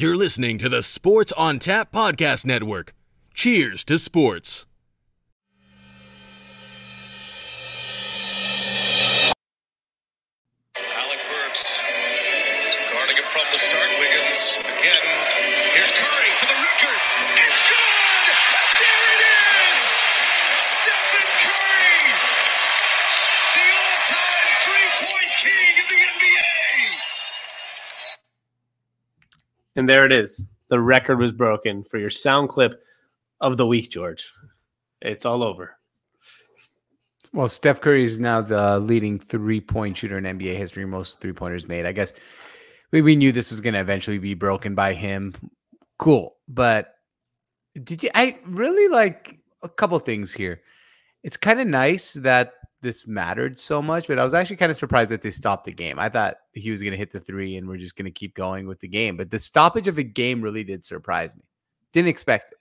You're listening to the Sports on Tap Podcast Network. Cheers to sports. And there it is. The record was broken for your sound clip of the week, George. It's all over. Well, Steph Curry is now the leading three point shooter in NBA history, most three pointers made. I guess we, we knew this was going to eventually be broken by him. Cool. But did you, I really like a couple things here. It's kind of nice that this mattered so much, but I was actually kind of surprised that they stopped the game. I thought he was going to hit the three and we're just going to keep going with the game. But the stoppage of the game really did surprise me. Didn't expect it.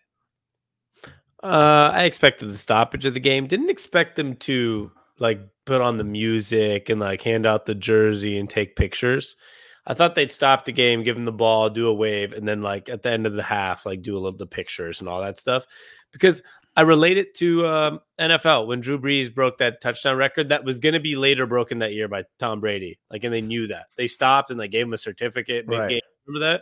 Uh, I expected the stoppage of the game. Didn't expect them to like put on the music and like hand out the jersey and take pictures. I thought they'd stop the game, give him the ball, do a wave, and then like at the end of the half, like do a little of the pictures and all that stuff. Because I relate it to um, NFL when Drew Brees broke that touchdown record that was going to be later broken that year by Tom Brady. Like, and they knew that they stopped and they gave him a certificate. Right. Remember that?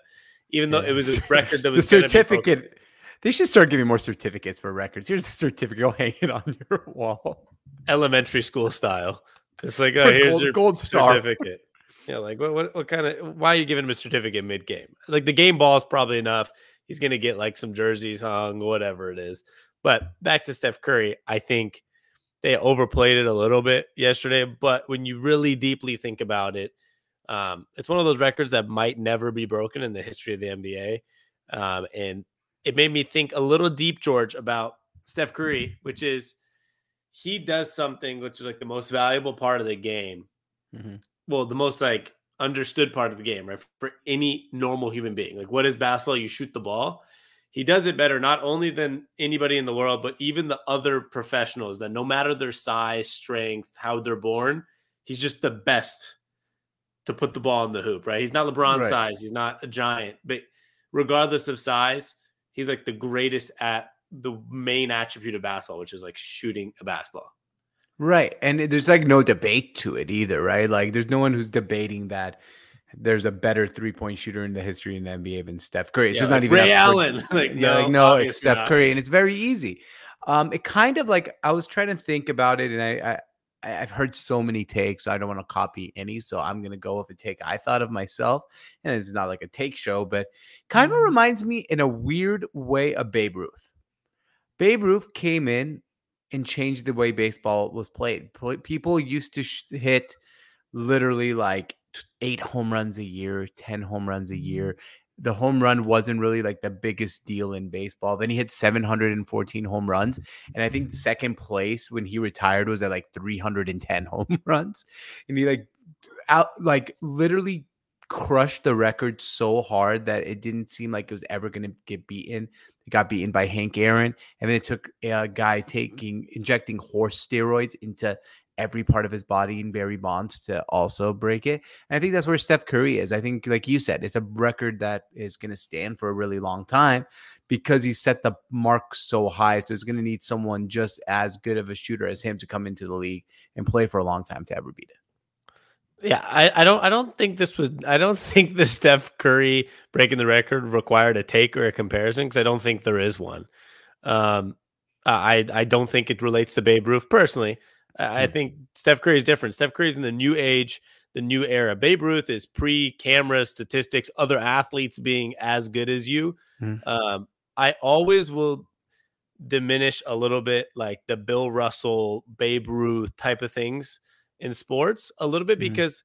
Even though Yeah. it was a record that the was broken. certificate. They should start giving more certificates for records. Here's a certificate. Go hang it on your wall. elementary school style. Just like, oh, here's gold- your gold star. certificate. Yeah, like what, what, what kind of? Why are you giving him a certificate mid game? Like the game ball is probably enough. He's gonna get like some jerseys hung, whatever it is. But back to Steph Curry, I think they overplayed it a little bit yesterday. But when you really deeply think about it, um, it's one of those records that might never be broken in the history of the NBA. Um, and it made me think a little deep, George, about Steph Curry, which is he does something which is like the most valuable part of the game. Mhm. Well, the most like understood part of the game, right? For any normal human being. Like what is basketball? You shoot the ball. He does it better not only than anybody in the world, but even the other professionals that no matter their size, strength, how they're born, he's just the best to put the ball in the hoop, right? He's not LeBron Right. size, he's not a giant, but regardless of size, he's like the greatest at the main attribute of basketball, which is like shooting a basketball. Right. And there's like no debate to it either, right? Like there's no one who's debating that there's a better three point shooter in the history in the NBA than Steph Curry. It's Yeah, just like not even Ray for- Allen. Like, no, like no, it's Steph not. Curry, and it's very easy. Um, it kind of like I was trying to think about it, and I, I I've heard so many takes. I don't want to copy any, so I'm gonna go with a take I thought of myself. And it's not like a take show, but kind Mm-hmm. of reminds me in a weird way of Babe Ruth. Babe Ruth came in and changed the way baseball was played. People used to sh- hit literally like eight home runs a year, 10 home runs a mm-hmm. year. The home run wasn't really like the biggest deal in baseball. Then he hit 714 home runs. And I think second place when he retired was at like 310 home runs. And he like out like literally crushed the record so hard that it didn't seem like it was ever going to get beaten. It got beaten by Hank Aaron, and then it took a guy taking injecting horse steroids into every part of his body in Barry Bonds to also break it. And I think that's where Steph Curry is. I think, like you said, it's a record that is going to stand for a really long time because he set the mark so high. So it's going to need someone just as good of a shooter as him to come into the league and play for a long time to ever beat it. Yeah, I, I don't I don't think this was I don't think the Steph Curry breaking the record required a take or a comparison because I don't think there is one. Um, I I don't think it relates to Babe Ruth personally. I, Hmm. think Steph Curry is different. Steph Curry's in the new age, the new era. Babe Ruth is pre-camera statistics, other athletes being as good as you. Hmm. Um, I always will diminish a little bit like the Bill Russell, Babe Ruth type of things in sports a little bit Mhm. because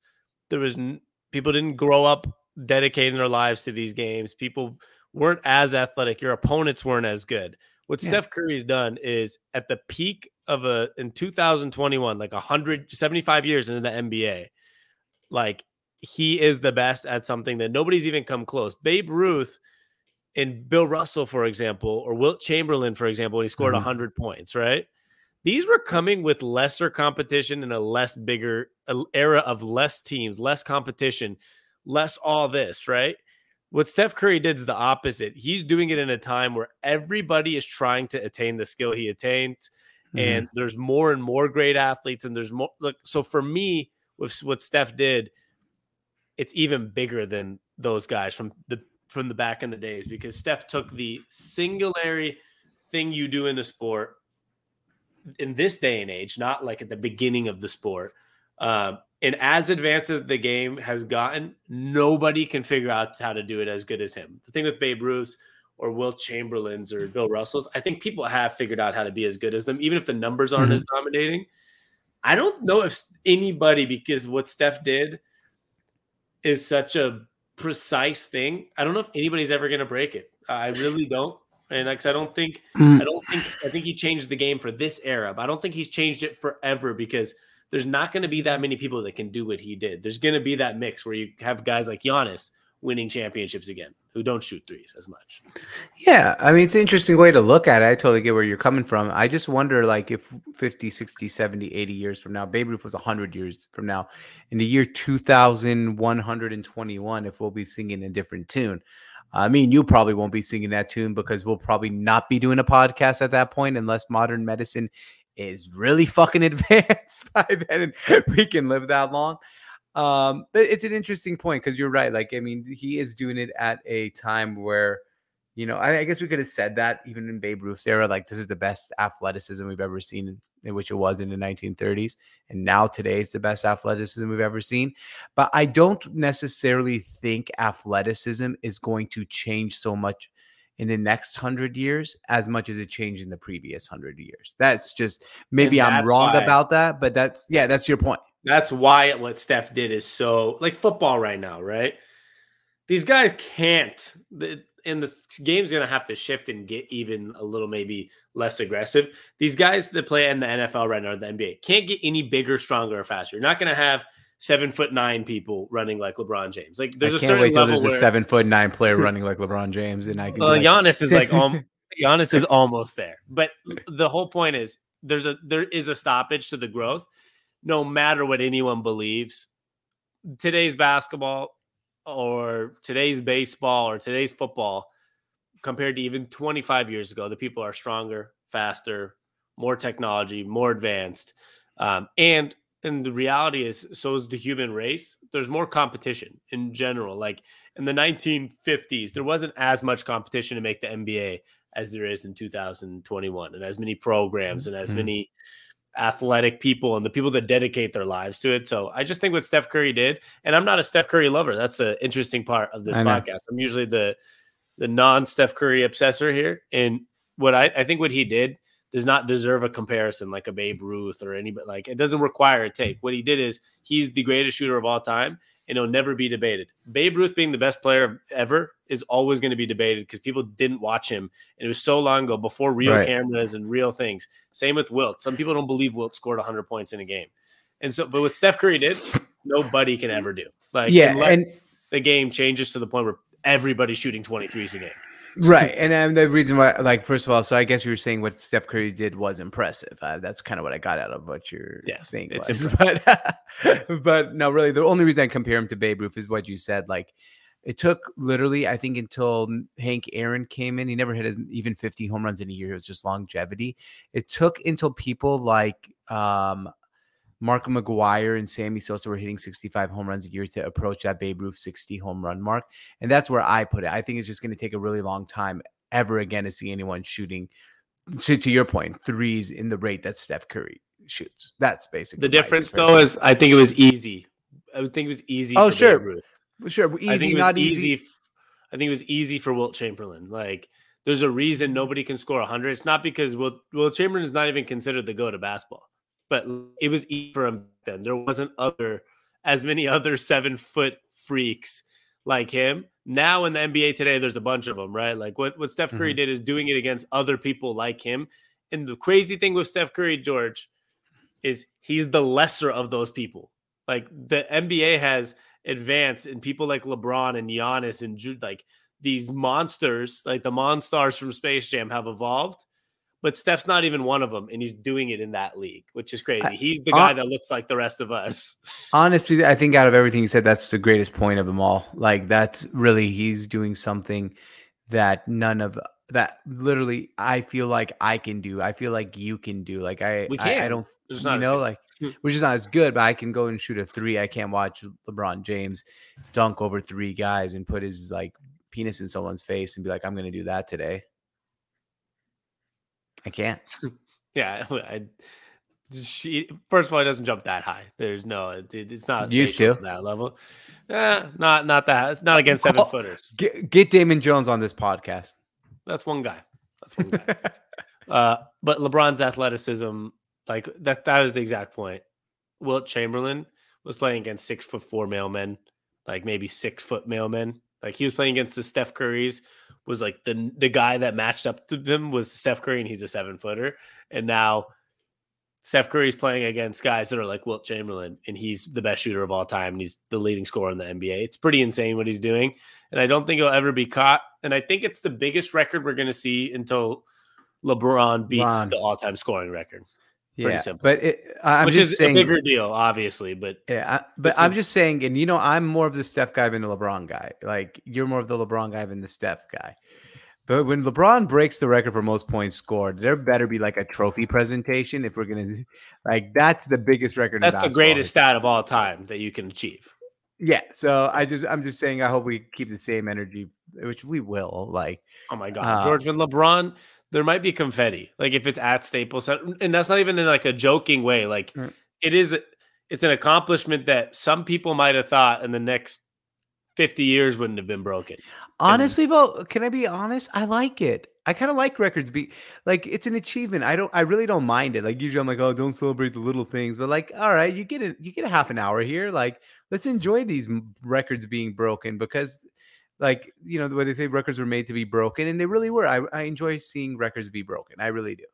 there was n- people didn't grow up dedicating their lives to these games. People weren't as athletic. Your opponents weren't as good. What Yeah. Steph Curry's done is at the peak of a in 2021, like 175 years into the NBA, like he is the best at something that nobody's even come close. Babe Ruth and Bill Russell, for example, or Wilt Chamberlain, for example, when he scored Mhm. 100 points, right? These were coming with lesser competition and a less bigger era of less teams, less competition, less all this, right? What Steph Curry did is the opposite. He's doing it in a time where everybody is trying to attain the skill he attained, Mm-hmm. and there's more and more great athletes, and there's more. Look, so for me, with what Steph did, it's even bigger than those guys from the from the back in the days because Steph took the singularity thing you do in the sport in this day and age, not like at the beginning of the sport. Um, and as advanced as the game has gotten, nobody can figure out how to do it as good as him. The thing with Babe Ruth or Wilt Chamberlain's or Bill Russell's, I think people have figured out how to be as good as them, even if the numbers aren't as mm-hmm. dominating. I don't know if anybody, because what Steph did is such a precise thing. I don't know if anybody's ever going to break it. I really don't. And like, I don't think, mm. I don't think, I think he changed the game for this era, but I don't think he's changed it forever because there's not going to be that many people that can do what he did. There's going to be that mix where you have guys like Giannis winning championships again who don't shoot threes as much. Yeah, I mean it's an interesting way to look at it. I totally get where you're coming from. I just wonder like if 50, 60, 70, 80 years from now, Babe Ruth was 100 years from now, in the year 2121 if we'll be singing a different tune. I mean, you probably won't be singing that tune because we'll probably not be doing a podcast at that point unless modern medicine is really fucking advanced by then and we can live that long. Um, but it's an interesting point because you're right. Like, I mean, he is doing it at a time where, you know, I, I guess we could have said that even in Babe Ruth's era, like this is the best athleticism we've ever seen, in, which it was in the 1930s, and now today it's the best athleticism we've ever seen. But I don't necessarily think athleticism is going to change so much in the next hundred years as much as it changed in the previous hundred years. That's just maybe I'm wrong why- about that, but that's yeah, that's your point. That's why what Steph did is so like football right now, right? These guys can't. And the game's gonna have to shift and get even a little maybe less aggressive. These guys that play in the NFL right now, or the NBA, can't get any bigger, stronger, or faster. You're not gonna have seven foot nine people running like LeBron James. Like there's I a certain wait till level there's a seven foot nine player running like LeBron James, and I can. well, like, Giannis is like um, Giannis is almost there. But the whole point is there's a there is a stoppage to the growth, no matter what anyone believes. Today's basketball or today's baseball or today's football compared to even 25 years ago, the people are stronger, faster, more technology, more advanced. Um, and and the reality is so is the human race. There's more competition in general like in the 1950s there wasn't as much competition to make the nba as there is in 2021 and as many programs and as Mhm. many athletic people and the people that dedicate their lives to it. So i just think what steph curry did and i'm not a steph curry lover. That's the interesting part of this podcast. I'm usually the the non steph curry obsessor here and what I, I think what he did does not deserve a comparison like a Babe Ruth or anybody. Like it doesn't require a take. What he did is he's the greatest shooter of all time, and it'll never be debated. Babe Ruth being the best player ever is always going to be debated because people didn't watch him, and it was so long ago before real Right. cameras and real things. Same with Wilt. Some people don't believe Wilt scored 100 points in a game, and so but what Steph Curry did, nobody can ever do. Like yeah, unless and the game changes to the point where everybody's shooting 23s a game. Right, and um, the reason why, like, first of all, so I guess you were saying what Steph Curry did was impressive. Uh, that's kind of what I got out of what you're Yes, saying. it's. But, but no, really, the only reason I compare him to Babe Ruth is what you said. Like, it took literally, I think, until Hank Aaron came in. He never hit even 50 home runs in a year. It was just longevity. It took until people like um, Mark McGwire and Sammy Sosa were hitting 65 home runs a year to approach that Babe Ruth 60 home run mark. And that's where I put it. I think it's just going to take a really long time ever again to see anyone shooting, to, to your point, threes in the rate that Steph Curry shoots. That's basically The difference though is I think it was easy. I would think it was easy. Oh, sure. Sure, I think easy, it was not easy. f- I think it was easy for Wilt Chamberlain. Like, there's a reason nobody can score 100. It's not because Wilt, Wilt Chamberlain is not even considered the go to basketball, but it was easy for him then. There wasn't other as many other seven foot freaks like him. Now in the NBA today, there's a bunch of them, right? Like what what Steph Curry Mhm. did is doing it against other people like him. And the crazy thing with Steph Curry, George, is he's the lesser of those people. Like the NBA has advanced, and people like LeBron and Giannis and Ju- like these monsters, like the Monstars from Space Jam, have evolved. But Steph's not even one of them, and he's doing it in that league, which is crazy. He's the guy that looks like the rest of us. Honestly, I think out of everything you said, that's the greatest point of them all. Like that's really he's doing something that none of that literally I feel like I can do. I feel like you can do. Like I We can. I, I don't you know like Hmm. which is not as good, but I can go and shoot a three. I can't watch LeBron James dunk over three guys and put his like penis in someone's face and be like, I'm gonna do that today. I can't. Yeah, I, she first of all, it doesn't jump that high. There's no, it, it's not Used to. that level. Eh, not not that. It's not against seven Oh. footers. Get, get Damon Jones on this podcast. That's one guy. That's one guy. uh, but LeBron's athleticism, like that, that was the exact point. Wilt Chamberlain was playing against six foot four male men, like maybe six foot male men. Like he was playing against the Steph Currys, was like the the guy that matched up to him was Steph Curry, and he's a seven footer. And now Steph Curry's playing against guys that are like Wilt Chamberlain, and he's the best shooter of all time, and he's the leading scorer in the NBA. It's pretty insane what he's doing, and I don't think he'll ever be caught. And I think it's the biggest record we're going to see until LeBron beats Ron. the all-time scoring record, Yeah, simple. but it, I- I'm which just is saying. a bigger deal, obviously. But Yeah, I, but I'm is- just saying, and you know, I'm more of the Steph guy than the LeBron guy. Like you're more of the LeBron guy than the Steph guy. But when LeBron breaks the record for most points scored, there better be like a trophy presentation if we're gonna like that's the biggest record. in that's the greatest stat of all time that you can achieve. Yeah, so I just I'm just saying I hope we keep the same energy, which we will. Like Oh my god, Uh, George, when LeBron, there might be confetti, like if it's at Staples Center, and that's not even in like a joking way. Like Mm. it is, it's an accomplishment that some people might have thought in the next fifty years wouldn't have been broken. Honestly, though, can I be honest? I like it. I kind of like records be like it's an achievement. I don't. I really don't mind it. Like usually, I'm like, oh, don't celebrate the little things. But like, all right, you get it. You get a half an hour here. Like, let's enjoy these records being broken because, like, you know, the way they say records were made to be broken, and they really were. I, I enjoy seeing records be broken. I really do.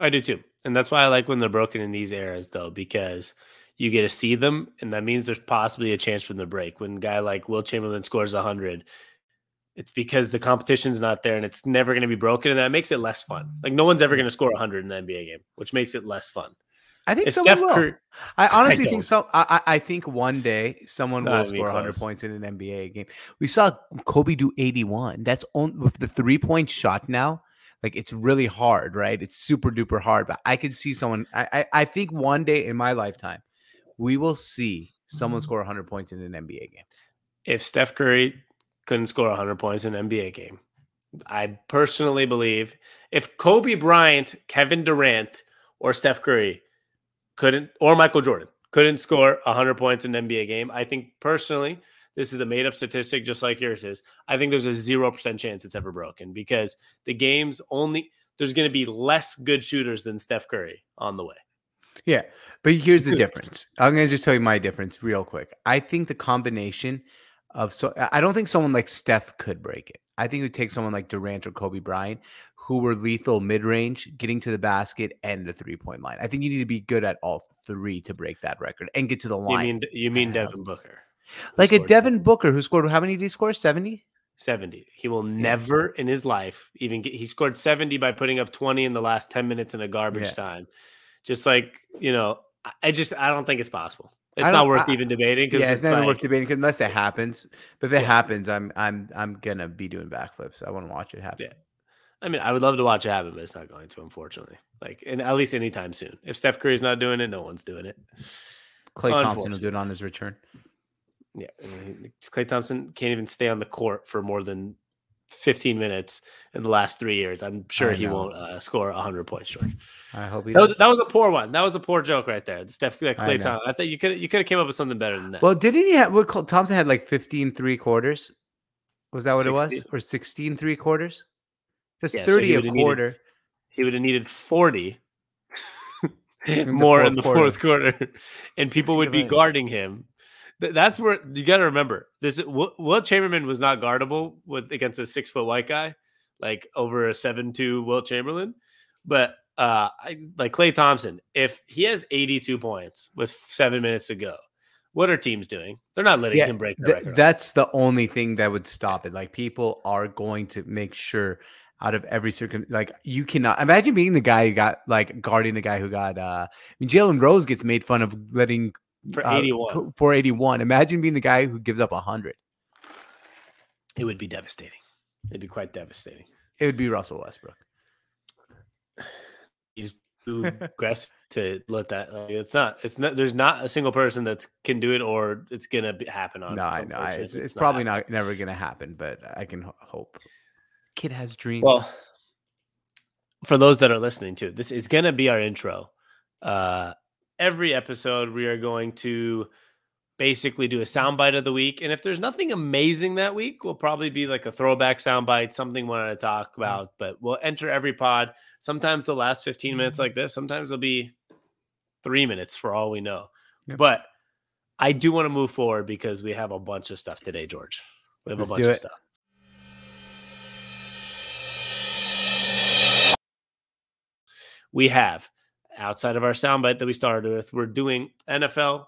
I do too, and that's why I like when they're broken in these eras, though, because you get to see them, and that means there's possibly a chance for them to break. When a guy like Wilt Chamberlain scores hundred, it's because the competition's not there, and it's never going to be broken, and that makes it less fun. Like no one's ever going to score hundred in an NBA game, which makes it less fun. I think If someone Steph will. Curry, I honestly don't. think so. I, I I think one day someone will score 100 points in an NBA game. We saw Kobe do 81. That's on with the three point shot now. Like it's really hard, right? It's super duper hard. But I could see someone. I I, I think one day in my lifetime, we will see someone Mm-hmm. score 100 points in an NBA game. if Steph Curry couldn't score 100 points in an NBA game, I personally believe if Kobe Bryant, Kevin Durant, or Steph Curry couldn't, or Michael Jordan couldn't score 100 points in an NBA game, I think personally, this is a made up statistic just like yours is. I think there's a 0% chance it's ever broken because the game's only, there's going to be less good shooters than Steph Curry on the way. Yeah, but here's the difference. I'm gonna just tell you my difference real quick. I think the combination of so I don't think someone like Steph could break it. I think it would take someone like Durant or Kobe Bryant who were lethal mid range, getting to the basket and the three point line. I think you need to be good at all three to break that record and get to the line. You mean, you mean. Devin Booker? like a Devin Booker who scored how many did he score? 70? 70. He will never in his life even get he scored 70 by putting up 20 in the last 10 minutes in a garbage Yeah. time. Just like, you know, I- just I don't think it's possible. It's not worth I- even debating because Yeah, it's not even worth debating unless it happens. But if it Yeah. happens, I'm I'm I'm gonna be doing backflips. I want to watch it happen. Yeah. I mean, I would love to watch it happen, but it's not going to, unfortunately. Like, and at least anytime soon. If Steph Curry's not doing it, no one's doing it. Klay Thompson will do it on his return. Yeah, Klay Thompson can't even stay on the court for more than 15 minutes in the last three years. I'm sure I he know. won't uh, score 100 points, George. I hope he That was that was a poor one. That was a poor joke right there. Steph that Klay know. Thompson. I think you could you could have came up with something better than that. Well, didn't he have what Thompson had like 15 three quarters? Was that what it was? Or 16 three quarters? That's Yeah, so 30 he a would've needed- quarter. he would have needed 40 the more in the quarter. fourth quarter, and people would be 60 guarding him. That's where you got to remember this. Wilt Chamberlain was not guardable with against a six foot white guy, like over a seven two Wilt Chamberlain. But uh, I, like Klay Thompson, if he has eighty two points with seven minutes to go, what are teams doing? They're not letting Yeah, him break the Th- record. that's the only thing that would stop it. Like people are going to make sure out of every circum. Like you cannot imagine being the guy who got like guarding the guy who got. uh I mean, Jalen Rose gets made fun of letting For uh, 81. for eighty one. Imagine being the guy who gives up hundred. It would be devastating. It'd be quite devastating. It would be Russell Westbrook. He's too aggressive to let that. Like, it's not. It's not. There's not a single person that can do it, or it's gonna be, happen on. No, I know I- it's, it's probably not never gonna happen, but I can ho- hope. Kid has dreams. Well, for those that are listening to this is going to be our intro. Uh, every episode, we are going to basically do a soundbite of the week. And if there's nothing amazing that week, we'll probably be like a throwback soundbite, something we want to talk about. But we'll enter every pod. Sometimes the last 15 minutes like this, sometimes it'll be three minutes for all we know. Yep. But I do want to move forward because we have a bunch of stuff today, George. We have Let's a bunch of stuff. We have outside of our soundbite that we started with, we're doing NFL,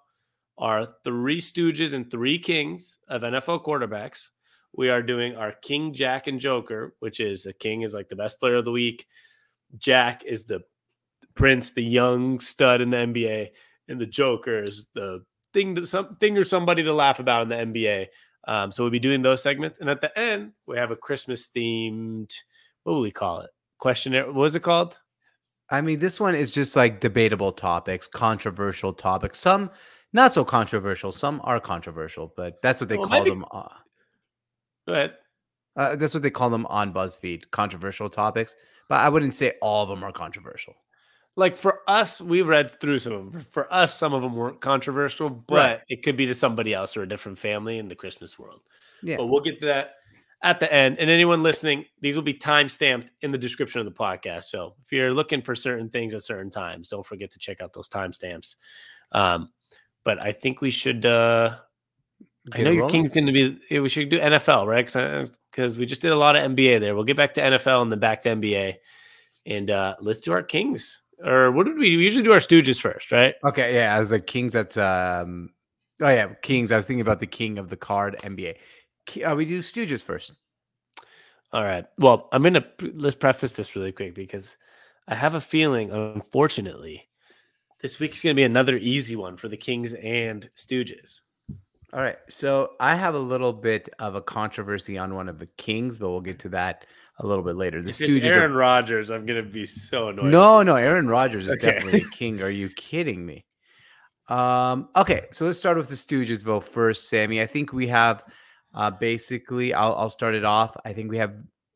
our three stooges and three kings of NFL quarterbacks. We are doing our King, Jack, and Joker, which is the King is like the best player of the week. Jack is the prince, the young stud in the NBA, and the Joker is the thing to some thing or somebody to laugh about in the NBA. Um, so we'll be doing those segments, and at the end we have a Christmas themed. What would we call it? Questionnaire. What was it called? I mean, this one is just like debatable topics, controversial topics. Some not so controversial. Some are controversial, but that's what they Well, call maybe- them. Uh, Go ahead. uh, that's what they call them on BuzzFeed, controversial topics. But I wouldn't say all of them are controversial. Like for us, we read through some of them. For us, some of them weren't controversial, but Right. it could be to somebody else or a different family in the Christmas world. Yeah. But we'll get to that at the end. And anyone listening, these will be time stamped in the description of the podcast. So if you're looking for certain things at certain times, don't forget to check out those timestamps. Um, but I think we should. uh I know your king's going to be. We should do NFL, right? Because cuz we just did a lot of NBA there. We'll get back to NFL and then back to NBA, and uh let's do our kings. Or what did we, we usually do? Our Stooges first, right? Okay, yeah, I was like Kings. That's um. Oh yeah, Kings. I was thinking about the king of the card NBA. Uh, we do Stooges first. All right. Well, I'm gonna let's preface this really quick because I have a feeling, unfortunately, this week is gonna be another easy one for the Kings and Stooges. All right, so I have a little bit of a controversy on one of the Kings, but we'll get to that a little bit later. The If Stooges. it's are- Aaron Rodgers, I'm gonna be so annoyed. No, no, Aaron Rodgers is Okay. definitely a king. Are you kidding me? Um, okay, so let's start with the Stooges vote first, Sammy. I think we have uh basically I'll I'll start it off. I think we have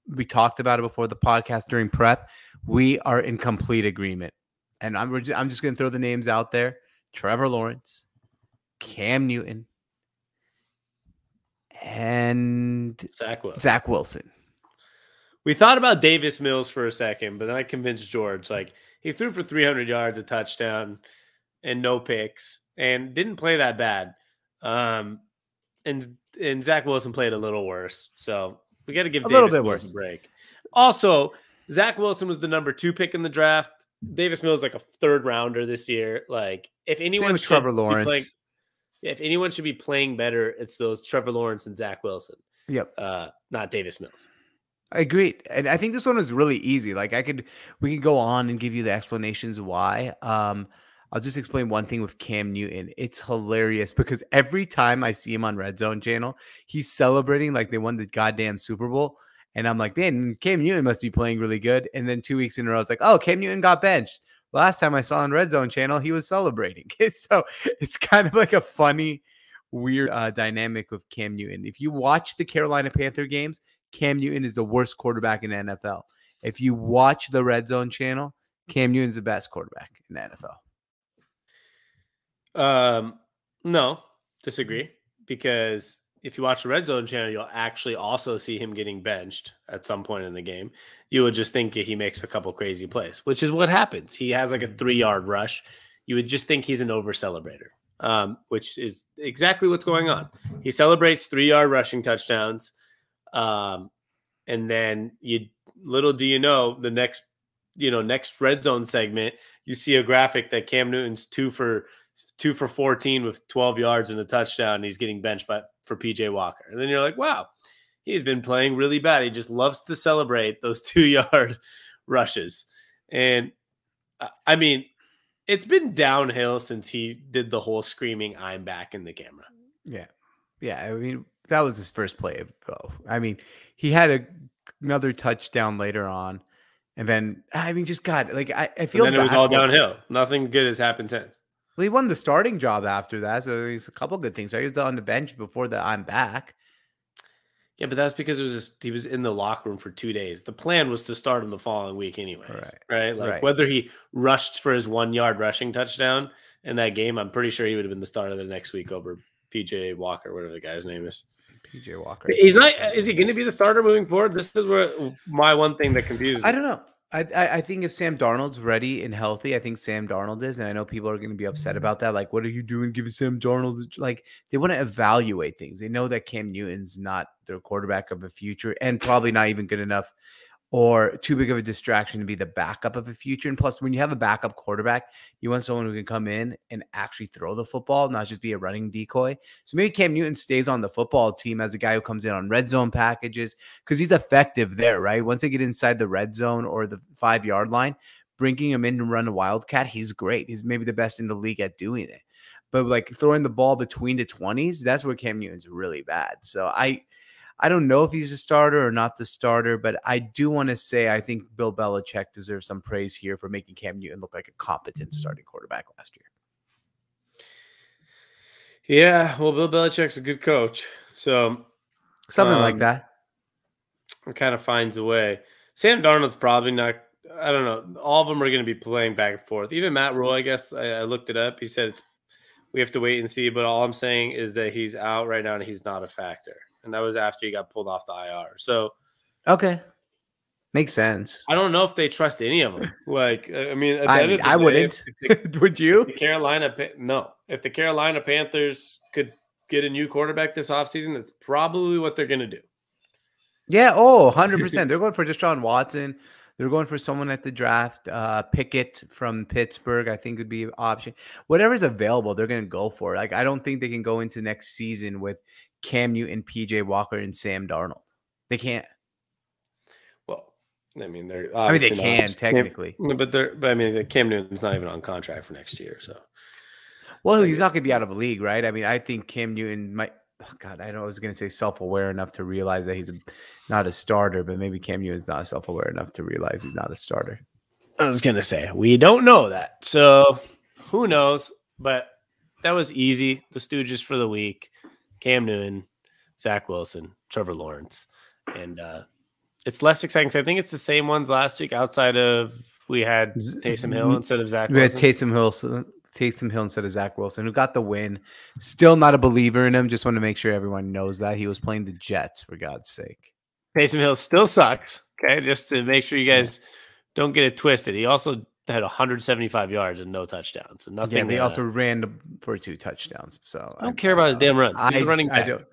we talked about it before the podcast during prep. We are in complete agreement. And I'm we're ju- I'm just gonna throw the names out there. Trevor Lawrence, Cam Newton, and Zach Wilson. Zach Wilson. We thought about Davis Mills for a second, but then I convinced George. Like he threw for 300 yards, a touchdown, and no picks, and didn't play that bad. Um, and and Zach Wilson played a little worse, so we got to give A Davis little bit Mills worse. a break. Also, Zach Wilson was the number two pick in the draft. Davis Mills like a third rounder this year. Like if anyone should Trevor Lawrence. playing- if anyone should be playing better, it's those Trevor Lawrence and Zach Wilson, Yep. uh, not Davis Mills. I agree, And I think this one is really easy. Like I could we could go on and give you the explanations why. Um I'll just explain one thing with Cam Newton. It's hilarious because every time I see him on Red Zone channel, he's celebrating like they won the goddamn Super Bowl. And I'm like, man, Cam Newton must be playing really good. And then two weeks in a row, it's like, oh, Cam Newton got benched. Last time I saw on Red Zone channel, he was celebrating. so it's kind of like a funny, weird uh, dynamic with Cam Newton. If you watch the Carolina Panther games, Cam Newton is the worst quarterback in the NFL. If you watch the Red Zone channel, Cam Newton's the best quarterback in the NFL. Um, no, disagree. Because if you watch the Red Zone channel, you'll actually also see him getting benched at some point in the game. You would just think he makes a couple crazy plays, which is what happens. He has like a three yard rush. You would just think he's an over celebrator, um, which is exactly what's going on. He celebrates three yard rushing touchdowns. Um, and then you little do you know the next you know next red zone segment you see a graphic that Cam Newton's two for two for 14 with 12 yards and a touchdown. And he's getting benched by for PJ Walker. And then you're like, wow, he's been playing really bad. He just loves to celebrate those two yard rushes. And uh, I mean, it's been downhill since he did the whole screaming, I'm back in the camera. Yeah. Yeah. I mean, that was his first play of oh, I mean, he had a, another touchdown later on. And then I mean, just God, like I, I feel And then it was all downhill. Nothing good has happened since. Well, he won the starting job after that, so he's a couple good things. He was on the bench before the I'm back. Yeah, but that's because it was just he was in the locker room for two days. The plan was to start him the following week, anyway, Right. Right. Like Right. whether he rushed for his one yard rushing touchdown in that game, I'm pretty sure he would have been the starter the next week over PJ Walker, whatever the guy's name is. PJ Walker. He's not. Is he going to be the starter moving forward? This is where my one thing that confuses. I don't know. I, I think if Sam Darnold's ready and healthy, I think Sam Darnold is, and I know people are going to be upset mm-hmm. about that. Like, what are you doing giving Sam Darnold? Like, they want to evaluate things. They know that Cam Newton's not their quarterback of the future, and probably not even good enough or too big of a distraction to be the backup of the future. And plus, when you have a backup quarterback, you want someone who can come in and actually throw the football, not just be a running decoy. So maybe Cam Newton stays on the football team as a guy who comes in on red zone packages because he's effective there, right? Once they get inside the red zone or the five yard line, bringing him in to run a wildcat, he's great. He's maybe the best in the league at doing it. But like throwing the ball between the 20s, that's where Cam Newton's really bad. So I I don't know if he's a starter or not the starter, but I do want to say I think Bill Belichick deserves some praise here for making Cam Newton look like a competent starting quarterback last year. Yeah, well, Bill Belichick's a good coach, so Something like Um, that. it kind of finds a way. Sam Darnold's probably not. I don't know. All of them are going to be playing back and forth. Even Matt Rhule, I guess I, I looked it up. He said we have to wait and see. But all I'm saying is that he's out right now and he's not a factor. And that was after he got pulled off the IR. So Okay. Makes sense. I don't know if they trust any of them. Like, I mean, I, mean, I day, wouldn't. if the- Would you? the Carolina, no. If the Carolina Panthers could get a new quarterback this offseason, that's probably what they're going to do. Yeah. Oh, 100%. They're going for Deshaun Watson. They're going for someone at the draft. Uh, Pickett from Pittsburgh, I think would be an option. Whatever's available, they're going to go for. It. Like, I don't think they can go into next season with Cam Newton, PJ Walker, and Sam Darnold. They can't. Well, I mean, they're I mean, they obviously not- can technically. No, but they're. But I mean, Cam Newton's not even on contract for next year, so Well, he's not going to be out of the league, right? I mean, I think Cam Newton might. Oh God, I know I was going to say self-aware enough to realize that he's a, not a starter, but maybe Cam Newton's not self-aware enough to realize he's not a starter. I was gonna say we don't know that. So who knows? But that was easy. The Stooges for the week: Cam Newton, Zach Wilson, Trevor Lawrence, and uh it's less exciting. 'cause I think it's the same ones last week. Outside of we had Taysom Hill instead of Zach We had Wilson. Taysom Hill, Taysom Hill instead of Zach Wilson, who got the win. Still not a believer in him. Just want to make sure everyone knows that he was playing the Jets for God's sake. Taysom Hill still sucks. Okay, just to make sure you guys don't get it twisted. He also had 175 yards and no touchdowns. And nothing. Yeah, uh, also ran the- for two touchdowns. So I don't care about his damn runs. He's I, a running I don't.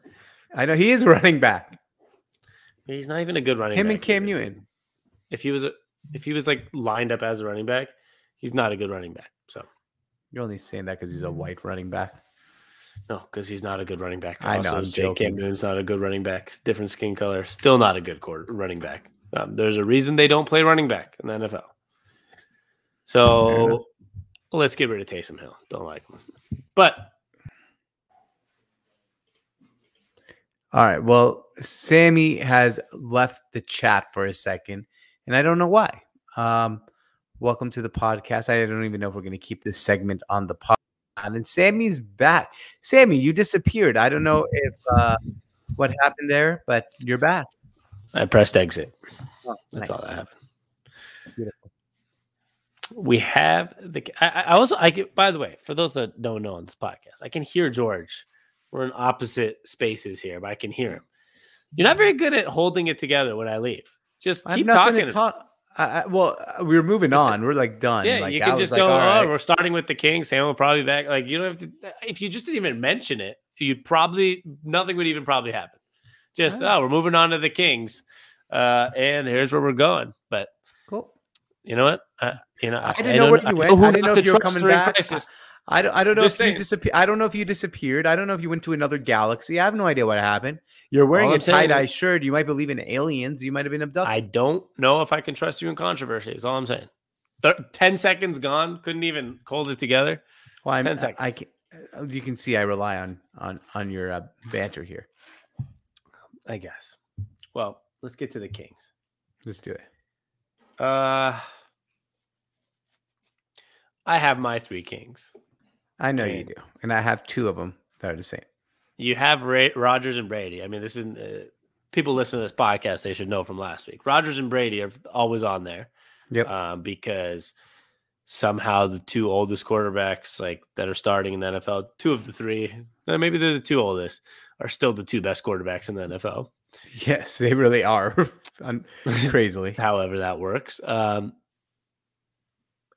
I know he is running back. He's not even a good running Him back. Him and Cam. Newton. If he was a, if he was like lined up as a running back, he's not a good running back. So You're only saying that because he's a white running back. no, because he's not a good running back. I know, Also, Jake. Cam Newton's not a good running back. Different skin color, still not a good quarter, running back. Um, there's a reason they don't play running back in the NFL. So let's get rid of Taysom Hill. Don't like him, but All right. Well, Sammy has left the chat for a second, and I don't know why. Um, welcome to the podcast. I don't even know if we're going to keep this segment on the pod. And Sammy's back. Sammy, you disappeared. I don't know if uh, what happened there, but you're back. I pressed exit. Oh, That's nice. all that happened. We have the. I, I also. I get. By the way, for those that don't know on this podcast, I can hear George. We're in opposite spaces here, but I can hear him. You're not very good at holding it together when I leave. Just keep talking. talk. I, I, well, uh, we're moving Listen, on. We're like done. Yeah, like, you can just go. Oh, right. we're starting with the King. Sam will probably be back. Like you don't have to. If you just didn't even mention it, you'd probably nothing would even probably happen. Just Alright. oh, we're moving on to the Kings, uh, and here's where we're going. But. You know what? I, you know, I didn't know where you went. I didn't know if you were coming back. Crisis. I don't, I don't know Just if you disappeared. I don't know if you disappeared. I don't know if you went to another galaxy. I have no idea what happened. You're wearing All a saying tie dye shirt. You might believe in aliens. You might have been abducted. I don't know if I can trust you in controversy. Is all I'm saying. Thir- Ten seconds gone. Couldn't even hold it together. well, I'm, 10 I seconds. can, uh, you can see I rely on on on your uh, banter here. I guess. Well, let's get to the Kings. Let's do it. Uh, I have my three Kings. I know you do, and I have two of them that are the same. You have Ray, Rodgers and Brady. I mean, this is uh, people listening to this podcast. They should know from last week. Rodgers and Brady are always on there. Yep. um, because somehow the two oldest quarterbacks like that are starting in the NFL, two of the three, maybe they're the two oldest, are still the two best quarterbacks in the NFL. Yes, they really are. Crazily. However, that works. Um,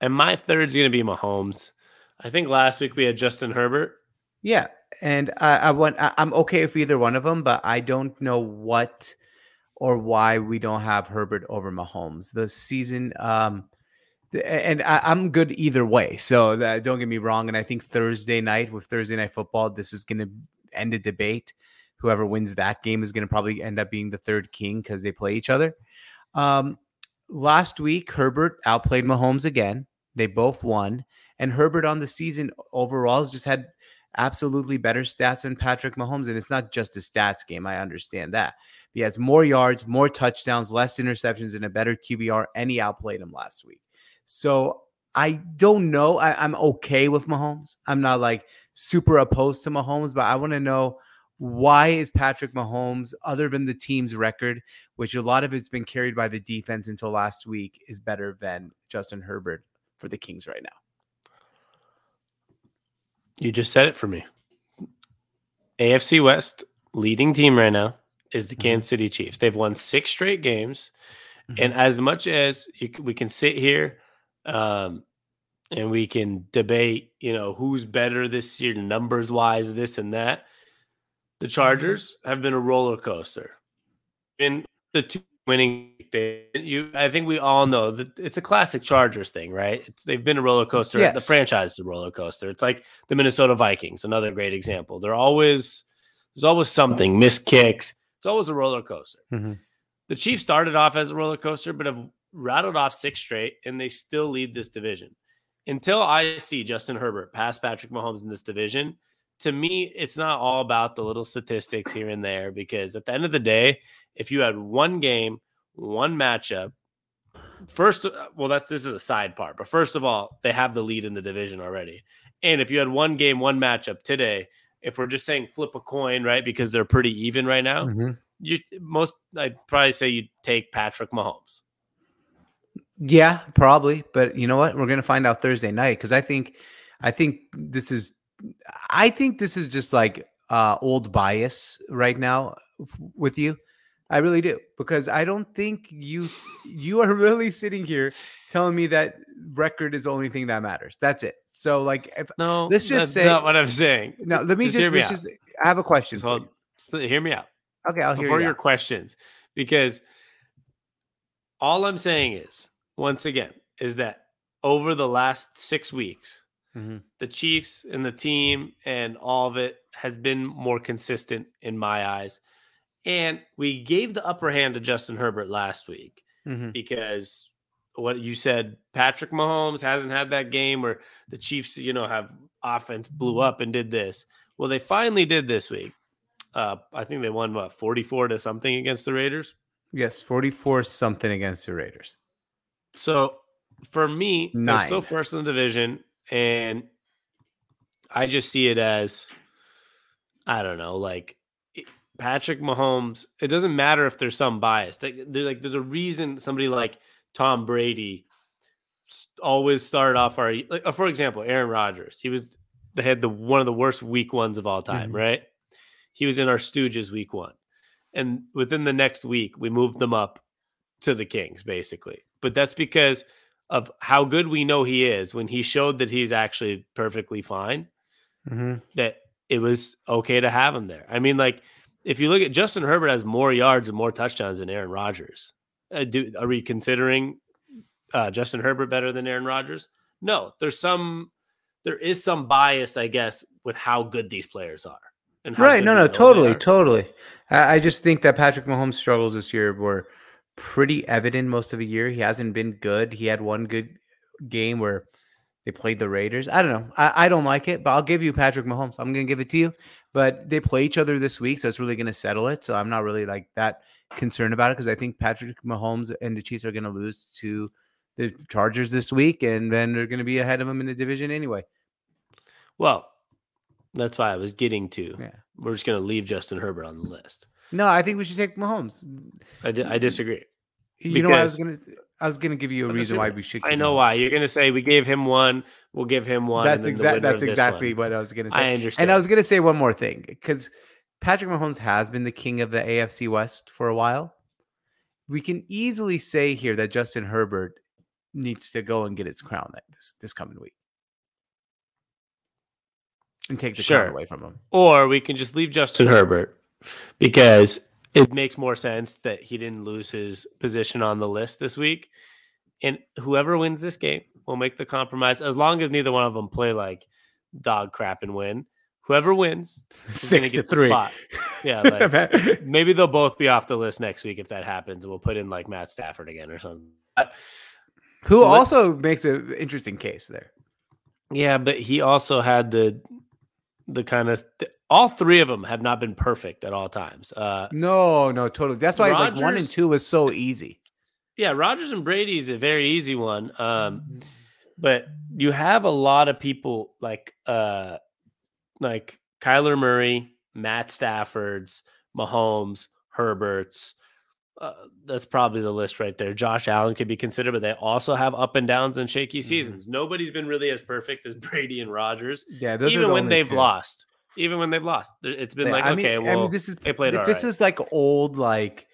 and my third's going to be Mahomes. I think last week we had Justin Herbert. Yeah, and I, I want. I, I'm okay with either one of them, but I don't know what or why we don't have Herbert over Mahomes. The season, um, and I, I'm good either way. So that, don't get me wrong. And I think Thursday night with Thursday night football, this is going to end a debate. Whoever wins that game is going to probably end up being the third king because they play each other. Um, last week, Herbert outplayed Mahomes again. They both won, and Herbert on the season overall has just had absolutely better stats than Patrick Mahomes. And it's not just a stats game. I understand that. He has more yards, more touchdowns, less interceptions, and a better QBR, and he outplayed him last week. So I don't know. I, I'm okay with Mahomes. I'm not like super opposed to Mahomes, but I want to know why is Patrick Mahomes, other than the team's record, which a lot of it's been carried by the defense until last week, is better than Justin Herbert for the Kings right now. You just said it for me. AFC West leading team right now is the Mhm. Kansas City Chiefs. They've won six straight games, Mm-hmm. and as much as you, we can sit here, um, and we can debate, you know, who's better this year, numbers wise, this and that. The Chargers have been a roller coaster. In the two winning, you, I think we all know that it's a classic Chargers thing, right? It's, they've been a roller coaster. The franchise is a roller coaster. It's like the Minnesota Vikings, another great example. They're always there's always something, missed kicks. It's always a roller coaster. Mhm. The Chiefs started off as a roller coaster, but have rattled off six straight, and they still lead this division. Until I see Justin Herbert pass Patrick Mahomes in this division, to me, it's not all about the little statistics here and there. Because at the end of the day, if you had one game, one matchup, first, uh, well, that's this is a side part, but first of all, they have the lead in the division already. And if you had one game, one matchup today, if we're just saying flip a coin, right? Because they're pretty even right now. Mhm. You most, I'd probably say you take Patrick Mahomes. Yeah, probably. But you know what? We're gonna find out Thursday night because I think, I think this is, I think this is just like uh old bias right now f- with you. I really do because I don't think you you are really sitting here telling me that record is the only thing that matters. That's it. So like, if No, Let's just that's say- not what I'm saying. No, let me Just just, me just I have a question. Hold, hear me out. Okay, I'll hear before you. your out. questions because all I'm saying is once again is that over the last 6 weeks Mhm. the Chiefs and the team and all of it has been more consistent in my eyes and we gave the upper hand to Justin Herbert last week Mhm. because what you said Patrick Mahomes hasn't had that game where the Chiefs you know have offense blew up and did this well they finally did this week uh, I think they won what 44 to something against the Raiders. Yes, forty-four something against the Raiders. So for me, they're still first in the division, and I just see it as I don't know, like Patrick Mahomes. It doesn't matter if there's some bias. Like, There's like there's a reason somebody like Tom Brady always started off our like uh, for example, Aaron Rodgers. He was they had the one of the worst week ones of all time, Mhm. right? He was in our Stooges week one. And within the next week, we moved them up to the Kings, basically. But that's because of how good we know he is when he showed that he's actually perfectly fine, Mhm. that it was okay to have him there. I mean, like, if you look at Justin Herbert has more yards and more touchdowns than Aaron Rodgers. Uh, do, are we considering uh, Justin Herbert better than Aaron Rodgers? No, there's some there is some bias, I guess, with how good these players are. And Right. No, no, totally, totally. I, I just think that Patrick Mahomes' struggles this year were pretty evident most of the year. He hasn't been good. He had one good game where they played the Raiders. I don't know. I, I don't like it, but I'll give you Patrick Mahomes. I'm going to give it to you. But they play each other this week, so it's really going to settle it. So I'm not really like that concerned about it because I think Patrick Mahomes and the Chiefs are going to lose to the Chargers this week, and then they're going to be ahead of them in the division anyway. Well, that's why I was getting to. Yeah. We're just going to leave Justin Herbert on the list. No, I think we should take Mahomes. I, di- I disagree. You know, what I was gonna, I was gonna give you a reason why we should. I know Mahomes. why. You're going to say we gave him one. We'll give him one. That's exactly that's exactly one. what I was gonna say. I understand. And I was gonna say one more thing because Patrick Mahomes has been the king of the AFC West for a while. We can easily say here that Justin Herbert needs to go and get his crown this this coming week and take the Sure. crown away from him. Or we can just leave Justin Herbert because it makes more sense that he didn't lose his position on the list this week. And whoever wins this game will make the compromise as long as neither one of them play like dog crap and win. Whoever wins, Six to get the three. spot. Yeah, like, maybe they'll both be off the list next week if that happens. We'll put in like Matt Stafford again or something. But, Who Let- also makes an interesting case there. yeah, but he also had the the kind of all three of them have not been perfect at all times. Uh, No, no, totally. That's why like one and two was so easy. yeah, Rodgers and Brady is a very easy one. Um, but you have a lot of people like uh like Kyler Murray, Matt Stafford's, Mahomes, Herbert's. Uh, that's probably the list right there. Josh Allen could be considered, but they also have up and downs and shaky Mm-hmm. seasons. Nobody's been really as perfect as Brady and Rodgers, Yeah, even when they've two. lost. Even when they've lost, it's been Yeah, like I mean, okay, I mean, this is they played this right. is like old, like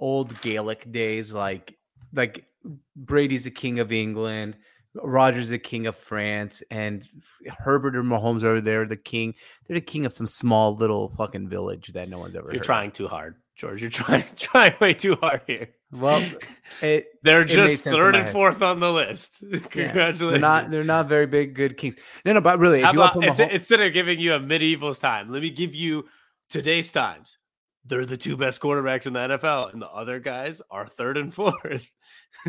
old Gaelic days, like like Brady's the king of England, Rodgers the king of France, and Herbert or Mahomes are there the king. They're the king of some small little fucking village that no one's ever. you're heard of. trying too hard, George. You're trying trying way too hard here. Well, it, They're just third and fourth on the list. yeah, Congratulations. They're not. They're not very big, good kings. No, no, but really, if How you want about to put instead, instead of giving you a medieval's time, let me give you today's times. They're the two best quarterbacks in the NFL, and the other guys are third and fourth.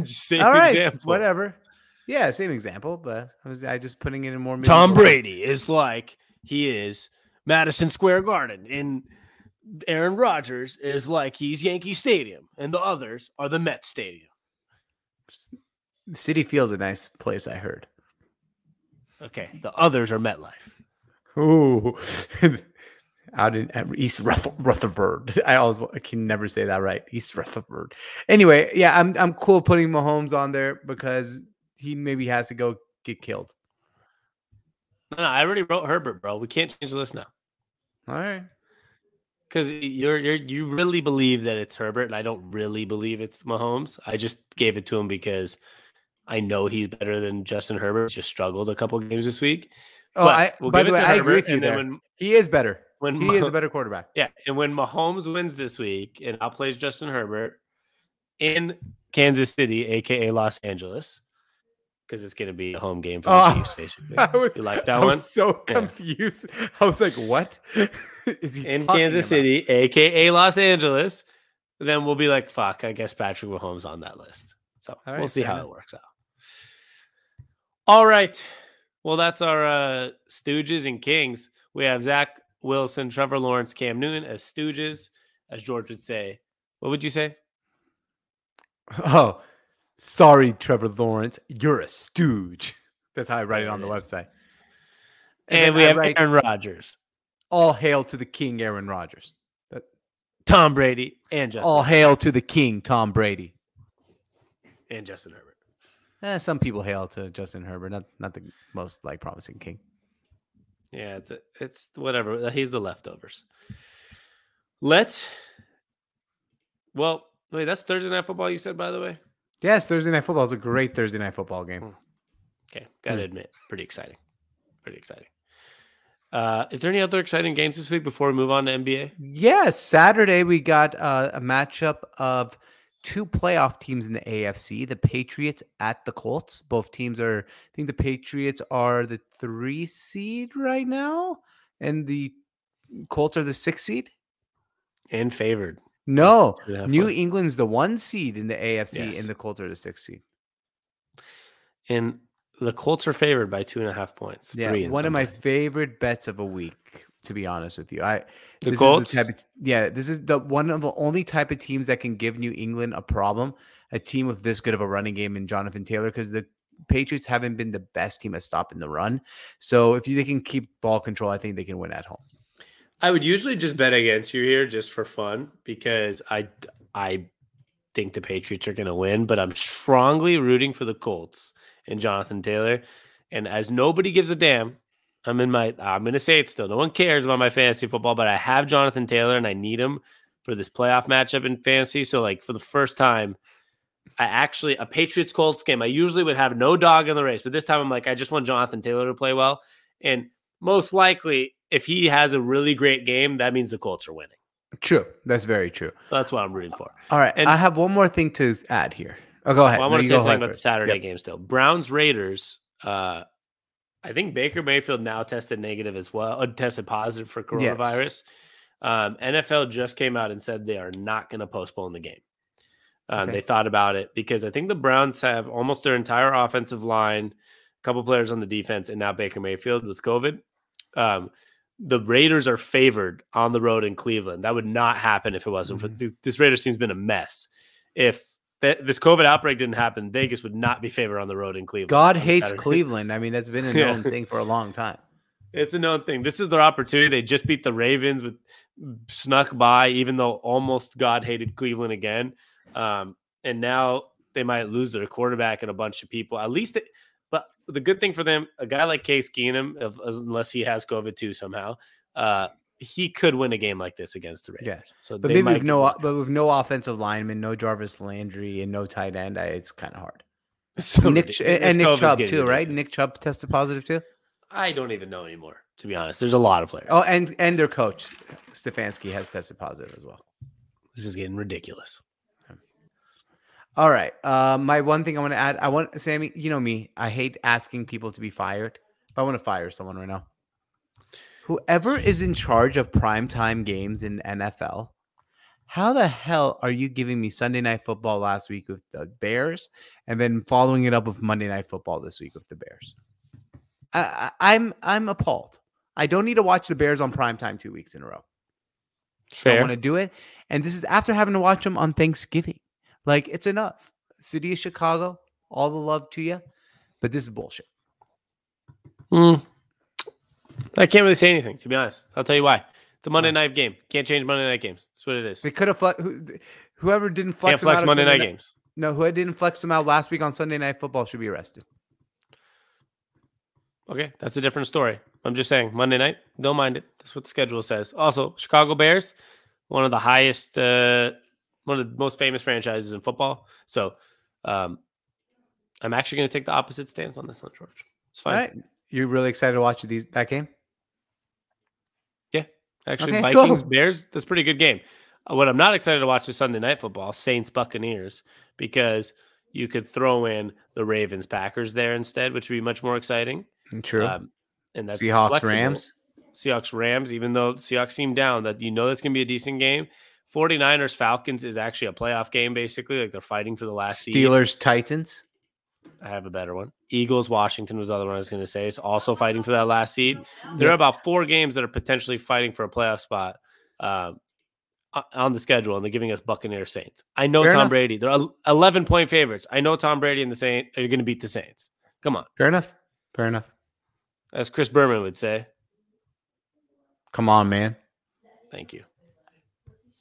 Same all right, example. whatever. Yeah, same example, but I was I just putting it in more. Tom Brady is like he is Madison Square Garden, and Aaron Rodgers is like he's Yankee Stadium, and the others are the Met Stadium. Citi Field's a nice place. I heard. Okay, the others are MetLife. Ooh, out in East Ruth- Rutherford. I always I can never say that right. East Rutherford. Anyway, yeah, I'm I'm cool putting Mahomes on there because he maybe has to go get killed. No, no, I already wrote Herbert, bro. We can't change the list now. All right. Because you're you're you really believe that it's Herbert, and I don't really believe it's Mahomes. I just gave it to him because I know he's better than Justin Herbert. Just struggled a couple games this week. Oh, I, we'll by the way, I agree with you there. When, he is better. when He is a better quarterback. yeah, and when Mahomes wins this week and outplays Justin Herbert in Kansas City, aka Los Angeles, because it's going to be a home game for the Oh, Chiefs, basically. I was, You like that I one? was so Yeah. confused. I was like, "What is he in Kansas about? City, aka Los Angeles, then we'll be like, fuck, I guess Patrick Mahomes on that list. So All we'll see how enough. it works out. All right. Well, that's our uh, Stooges and Kings. We have Zach Wilson, Trevor Lawrence, Cam Newton as Stooges, as George would say. What would you say? Oh, sorry, Trevor Lawrence. You're a stooge. That's how I write it on the website. And, then we I have Aaron Rodgers, All hail to the king, Aaron Rodgers. That- Tom Brady, and Justin all hail to the king, Tom Brady. and Justin Herbert. Eh, some people hail to Justin Herbert, not not the most like promising king. Yeah, it's it's whatever. He's the leftovers. Let's. Well, wait, that's Thursday night football. You said, by the way. Yes, Thursday night football is a great Thursday night football game. Okay, gotta Hmm. admit, pretty exciting. Pretty exciting. Uh, is there any other exciting games this week before we move on to NBA? Yes, Saturday we got uh, a matchup of two playoff teams in the AFC, the Patriots at the Colts. Both teams are, I think the Patriots are the three seed right now, and the Colts are the six seed. And favored. No, Two and a half New points. England's the one seed in the AFC, Yes. and the Colts are the six seed. And the Colts are favored by two and a half points. Yeah, three one of my favorite bets of a week. To be honest with you, I The this Colts? Is the of, yeah, this is the one of the only type of teams that can give New England a problem. A team with this good of a running game in Jonathan Taylor, because the Patriots haven't been the best team at stopping the run. So if they can keep ball control, I think they can win at home. I would usually just bet against you here just for fun because I I think the Patriots are going to win, but I'm strongly rooting for the Colts and Jonathan Taylor. And as nobody gives a damn, I'm in my I'm going to say it still. No one cares about my fantasy football, but I have Jonathan Taylor and I need him for this playoff matchup in fantasy. So like for the first time, I actually a Patriots Colts game. I usually would have no dog in the race, but this time I'm like I just want Jonathan Taylor to play well and most likely if he has a really great game, that means the Colts are winning. True, that's very true. So that's what I'm rooting for. All right, And- I have one more thing to add here. Oh, go ahead. Well, I No, want to say something about the. Saturday Yep. game still. Browns Raiders. Uh, I think Baker Mayfield now tested negative as well, uh, tested positive for Yes. coronavirus. Um, NFL just came out and said they are not going to postpone the game. Um, Okay. They thought about it because I think the Browns have almost their entire offensive line, a couple players on the defense, and now Baker Mayfield with COVID. Um, the Raiders are favored on the road in Cleveland. That would not happen if it wasn't for Mm-hmm. this Raiders team's been a mess. If that this COVID outbreak didn't happen, Vegas would not be favored on the road in Cleveland. God hates Saturday. Cleveland. I mean, that's been a Yeah. known thing for a long time. It's a known thing. This is their opportunity. They just beat the Ravens with snuck by, even though almost God hated Cleveland again. Um, and now they might lose their quarterback and a bunch of people. At least, they, the good thing for them, a guy like Case Keenum, if, unless he has COVID too somehow, uh, he could win a game like this against the Ravens. Yeah. So But they maybe might with no, but with no offensive lineman, no Jarvis Landry, and no tight end, I, it's kind of hard. So Nick. Ch- and Nick COVID's Chubb too, right? Nick Chubb tested positive too. I don't even know anymore, to be honest. There's a lot of players. Oh, and and their coach Stefanski has tested positive as well. This is getting ridiculous. All right. Uh, my one thing I want to add, I want Sammy. You know me. I hate asking people to be fired. But I want to fire someone right now. Whoever is in charge of primetime games in NFL, how the hell are you giving me Sunday night football last week with the Bears and then following it up with Monday night football this week with the Bears? I, I, I'm I'm appalled. I don't need to watch the Bears on primetime two weeks in a row. Don't want to do it. And this is after having to watch them on Thanksgiving. Like it's enough. City of Chicago, all the love to you, but this is bullshit. Mm. I can't really say anything, to be honest. I'll tell you why. It's a Monday night game. Can't change Monday night games. That's what it is. They could have flex, whoever didn't flex, Can't them out flex Monday night night- games. No, who didn't flex them out last week on Sunday Night Football should be arrested. Okay, that's a different story. I'm just saying, Monday night, don't mind it. That's what the schedule says. Also, Chicago Bears, one of the highest, uh, one of the most famous franchises in football. So, um, I'm actually going to take the opposite stance on this one, George. It's fine. All right, you're really excited to watch these that game? Yeah, actually, Okay, Vikings cool. Bears. That's a pretty good game. Uh, what I'm not excited to watch is Sunday night football, Saints Buccaneers, because you could throw in the Ravens Packers there instead, which would be much more exciting. True. Um, and that's Seahawks flexible. Rams. Seahawks Rams, even though Seahawks seem down, that you know that's going to be a decent game. 49ers Falcons is actually a playoff game, basically. Like they're fighting for the last seed. Steelers Titans. I have a better one. Eagles Washington was the other one I was going to say. It's also fighting for that last seed. There are about four games that are potentially fighting for a playoff spot um, on the schedule, and they're giving us Buccaneers Saints. I know Fair Tom enough. Brady. They're 11 point favorites. I know Tom Brady and the Saints are going to beat the Saints. Come on. Fair enough. Fair enough. As Chris Berman would say. Come on, man. Thank you.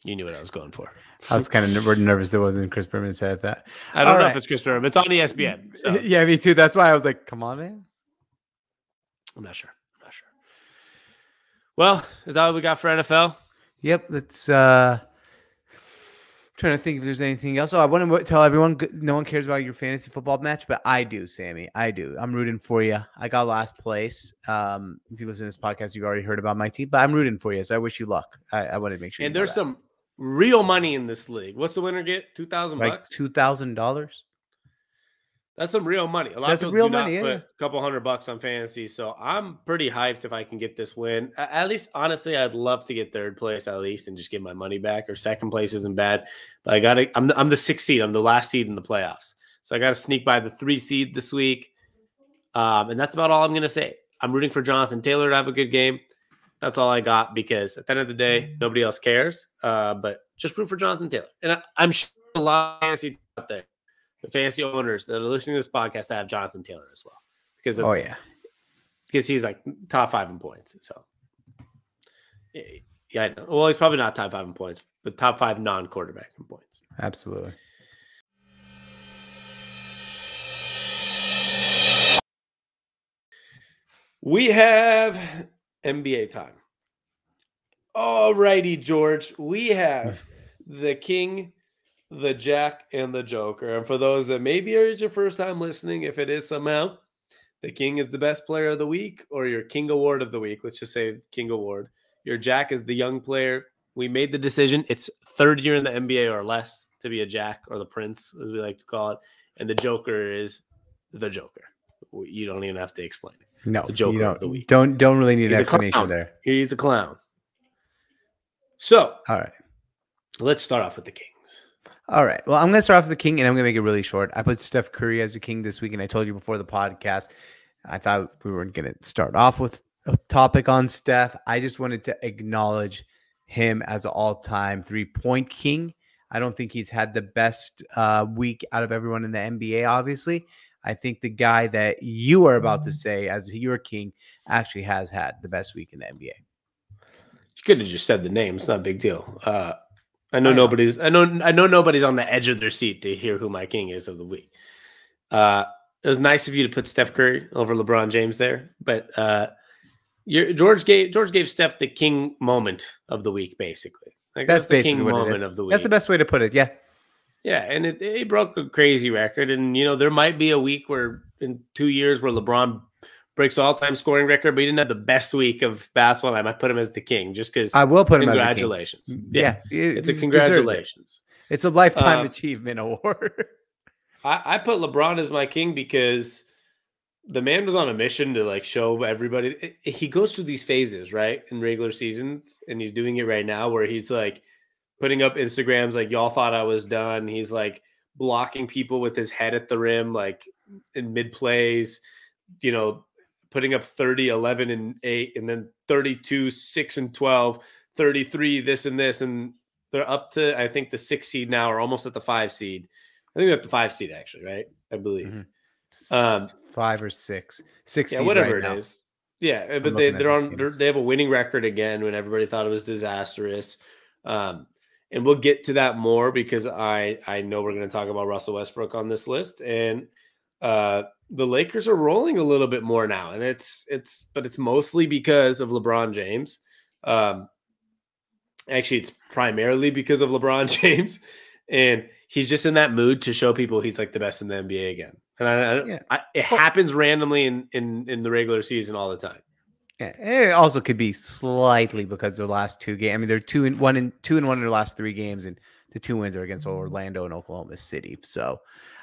You knew what I was going for. I was kind of nervous that wasn't Chris Berman said that. I don't All know right. if it's Chris Berman. It's on ESPN. So Yeah, me too. That's why I was like, come on, man. I'm not sure. I'm not sure. Well, is that what we got for NFL? Yep, let's uh trying to think if there's anything else. Oh, I want to tell everyone no one cares about your fantasy football match, but I do, Sammy. I do. I'm rooting for you. I got last place. Um, if you listen to this podcast, you've already heard about my team, but I'm rooting for you, so I wish you luck. I, I wanted to make sure. And there's some real money in this league. What's the winner get? Two thousand like bucks. two thousand dollars. That's some real money. A lot That's of people real money, yeah, put a couple hundred bucks on fantasy. So I'm pretty hyped if I can get this win. At least, honestly, I'd love to get third place at least and just get my money back. Or second place isn't bad, but I got to. I'm the, I'm the sixth seed. I'm the last seed in the playoffs, so I got to sneak by the three seed this week. Um, and that's about all I'm gonna say. I'm rooting for Jonathan Taylor to have a good game. That's all I got because at the end of the day, nobody else cares. Uh, but just root for Jonathan Taylor, and I, I'm sure a lot of fantasy out there the fantasy owners that are listening to this podcast that have Jonathan Taylor as well. Because Oh yeah, because he's like top five in points. So yeah, yeah, I know. Well, he's probably not top five in points, but top five non-quarterback in points. absolutely. We have NBA time. All righty, George. We have mm. the King, the Jack, and the Joker. And for those that maybe is your first time listening, if it is somehow, the King is the best player of the week, or your King Award of the week. Let's just say King Award. Your Jack is the young player. We made the decision. It's third year in the NBA or less to be a Jack or the Prince, as we like to call it. And the Joker is the Joker. You don't even have to explain it. No, the Joker of don't, the week. Don't don't really need He's an explanation there. He's a clown. So All right. let's start off with the Kings. All right. Well, I'm going to start off with the king, and I'm going to make it really short. I put Steph Curry as a king this week, and I told you before the podcast, I thought we weren't going to start off with a topic on Steph. I just wanted to acknowledge him as an all-time three-point king. I don't think he's had the best uh, week out of everyone in the NBA. Obviously, I think the guy that you are about to say as your king actually has had the best week in the NBA. You could have just said the name. It's not a big deal. Uh, I know I nobody's. I know. I know nobody's on the edge of their seat to hear who my king is of the week. Uh, it was nice of you to put Steph Curry over LeBron James there, but uh, your, George gave George gave Steph the king moment of the week, basically. Like That's the basically king what it moment is. of the week. That's the best way to put it. Yeah. Yeah, and it, it broke a crazy record. And you know, there might be a week where in two years where LeBron breaks all time scoring record, but he didn't have the best week of basketball. I might put him as the king just because I will put him as a king. congratulations. Yeah, it's a deserves it. congratulations. It's a lifetime Um, achievement award. I, I put LeBron as my king because the man was on a mission to like show everybody. it- he goes through these phases, right, in regular seasons, and he's doing it right now, where he's like putting up Instagrams like y'all thought I was done. He's like blocking people with his head at the rim, like in mid plays, you know, putting up 30, 11, and 8, and then 32, 6, and 12, 33, this and this. And they're up to, I think, the six seed now, or almost at the five seed. I think they're at the five seed, actually, right? I believe. Mhm. Um, five or six, six. Yeah, seed whatever right it is. now. Yeah, uh, but they, they're on. They're, they have a winning record again when everybody thought it was disastrous. Um, and we'll get to that more because I I know we're going to talk about Russell Westbrook on this list, and uh, the Lakers are rolling a little bit more now, and it's it's but it's mostly because of LeBron James. Um, actually, it's primarily because of LeBron James, and he's just in that mood to show people he's like the best in the NBA again. And I, I, Yeah. I it happens randomly in in in the regular season all the time. Yeah, it also could be slightly because the last two games. I mean, they're two and one and two and one in their last three games, and the two wins are against mm-hmm. Orlando and Oklahoma City. So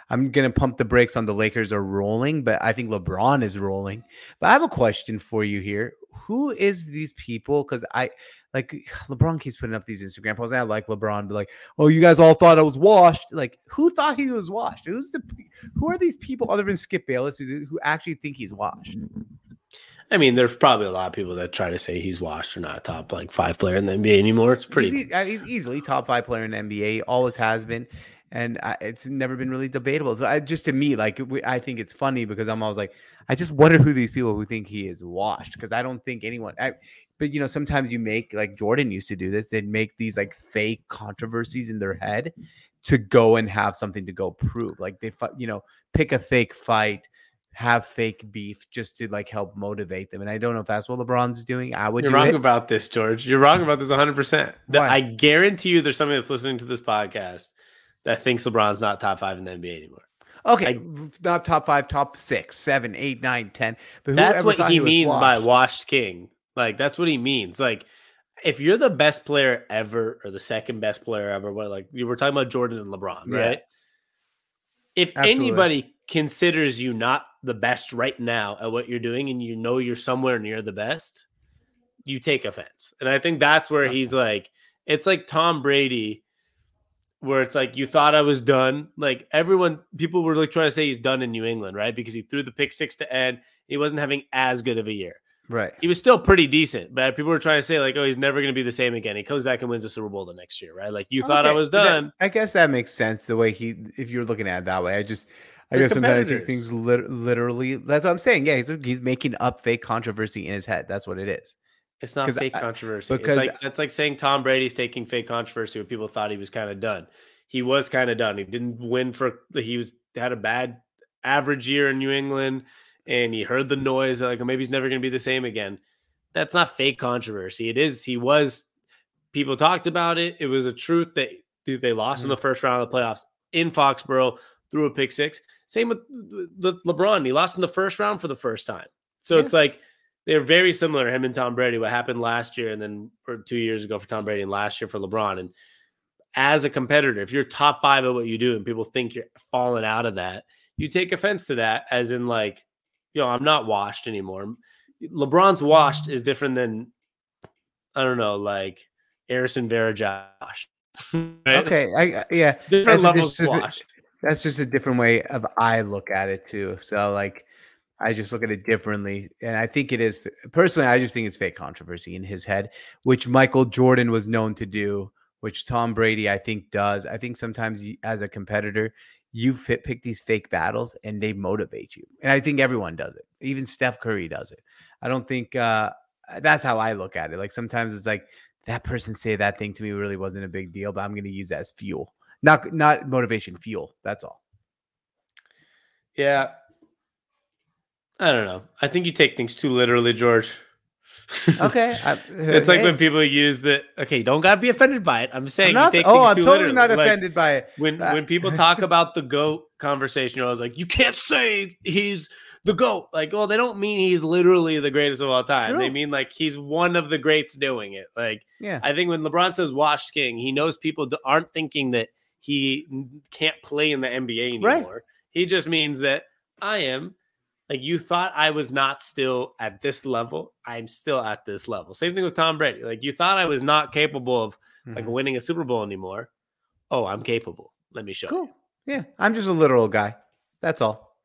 I'm gonna pump the brakes on the Lakers are rolling, but I think LeBron is rolling. But I have a question for you here: Who is these people? Because I like LeBron keeps putting up these Instagram posts. And I like LeBron, but like, oh, you guys all thought I was washed. Like, who thought he was washed? Who's the who are these people other than Skip Bayless who, who actually think he's washed? I mean, there's probably a lot of people that try to say he's washed or not a top like five player in the NBA anymore. It's pretty. He's, uh, he's easily top five player in the NBA. Always has been, and I, it's never been really debatable. So I, just to me, like we, I think it's funny because I'm always like, I just wonder who these people who think he is washed because I don't think anyone. I, but you know, sometimes you make like Jordan used to do this. They'd make these like fake controversies in their head to go and have something to go prove. Like they, you know, pick a fake fight. Have fake beef just to like help motivate them, and I don't know if that's what LeBron's doing. I would You're wrong it. about this, George. You're wrong about this 100. percent I guarantee you, there's somebody that's listening to this podcast that thinks LeBron's not top five in the NBA anymore. Okay, I- not top five, top six, seven, eight, nine, ten. But That's what he was means by washed? washed king. Like that's what he means. Like if you're the best player ever or the second best player ever, what like you were talking about Jordan and LeBron, Yeah. right? If Absolutely. anybody considers you not the best right now at what you're doing and you know you're somewhere near the best, you take offense. And I think that's where he's like, it's like Tom Brady, where it's like you thought I was done. Like everyone, people were like trying to say he's done in New England, right? Because he threw the pick six to end. He wasn't having as good of a year Right. he was still pretty decent, but people were trying to say like, "Oh, he's never going to be the same again." He comes back and wins the Super Bowl the next year, right? Like you thought I was but that- done. I guess that makes sense the way he, if you're looking at it that way. I just, I guess sometimes I competitors. things lit- literally. That's what I'm saying. Yeah, he's he's making up fake controversy in his head. That's what it is. It's not fake I- controversy. because- it's like that's like saying Tom Brady's taking fake controversy when people thought he was kind of done. He was kind of done. He didn't win for he was had a bad average year in New England, and he heard the noise like maybe he's never going to be the same again. That's not fake controversy. It is. He was. People talked about it. It was a truth that they lost in Mm-hmm. the first round of the playoffs in Foxborough through a pick six. Same with Le- LeBron. He lost in the first round for the first time. So Yeah. it's like they're very similar, him and Tom Brady. What happened last year and then or two years ago for Tom Brady and last year for LeBron. And as a competitor, if you're top five at what you do and people think you're falling out of that, you take offense to that, as in like, you know, I'm not washed anymore. LeBron's washed is different than I don't know, like Harrison Vera Josh. Right? Okay. I yeah. Different That's a- levels it's washed. That's just a different way of I look at it too. So like, I just look at it differently, and I think it is personally. I just think it's fake controversy in his head, which Michael Jordan was known to do, which Tom Brady I think does. I think sometimes you, as a competitor, you fit pick these fake battles and they motivate you, and I think everyone does it. Even Steph Curry does it. I don't think uh, that's how I look at it. Like sometimes it's like that person say that thing to me really wasn't a big deal, but I'm going to use that as fuel, not not motivation, fuel. That's all. Yeah. I don't know. I think you take things too literally, George. Okay, I- it's like hey, when people use the okay, don't gotta be offended by it. I'm I'm saying not, you take oh, I'm totally literally. not Like, offended by it. when That- when people talk about the goat conversation, I was like, you can't say he's the goat. Like, well, they don't mean he's literally the greatest of all time. They mean like he's one of the greats doing it. Like, Yeah, I think when LeBron says "washed king," he knows people aren't thinking that he can't play in the NBA anymore. Right. He just means that I am. Like you thought I was not still at this level. I'm still at this level. Same thing with Tom Brady. Like you thought I was not capable of like Mhm. winning a Super Bowl anymore. Oh, I'm capable. Let me show you. Yeah, I'm just a literal guy. That's all.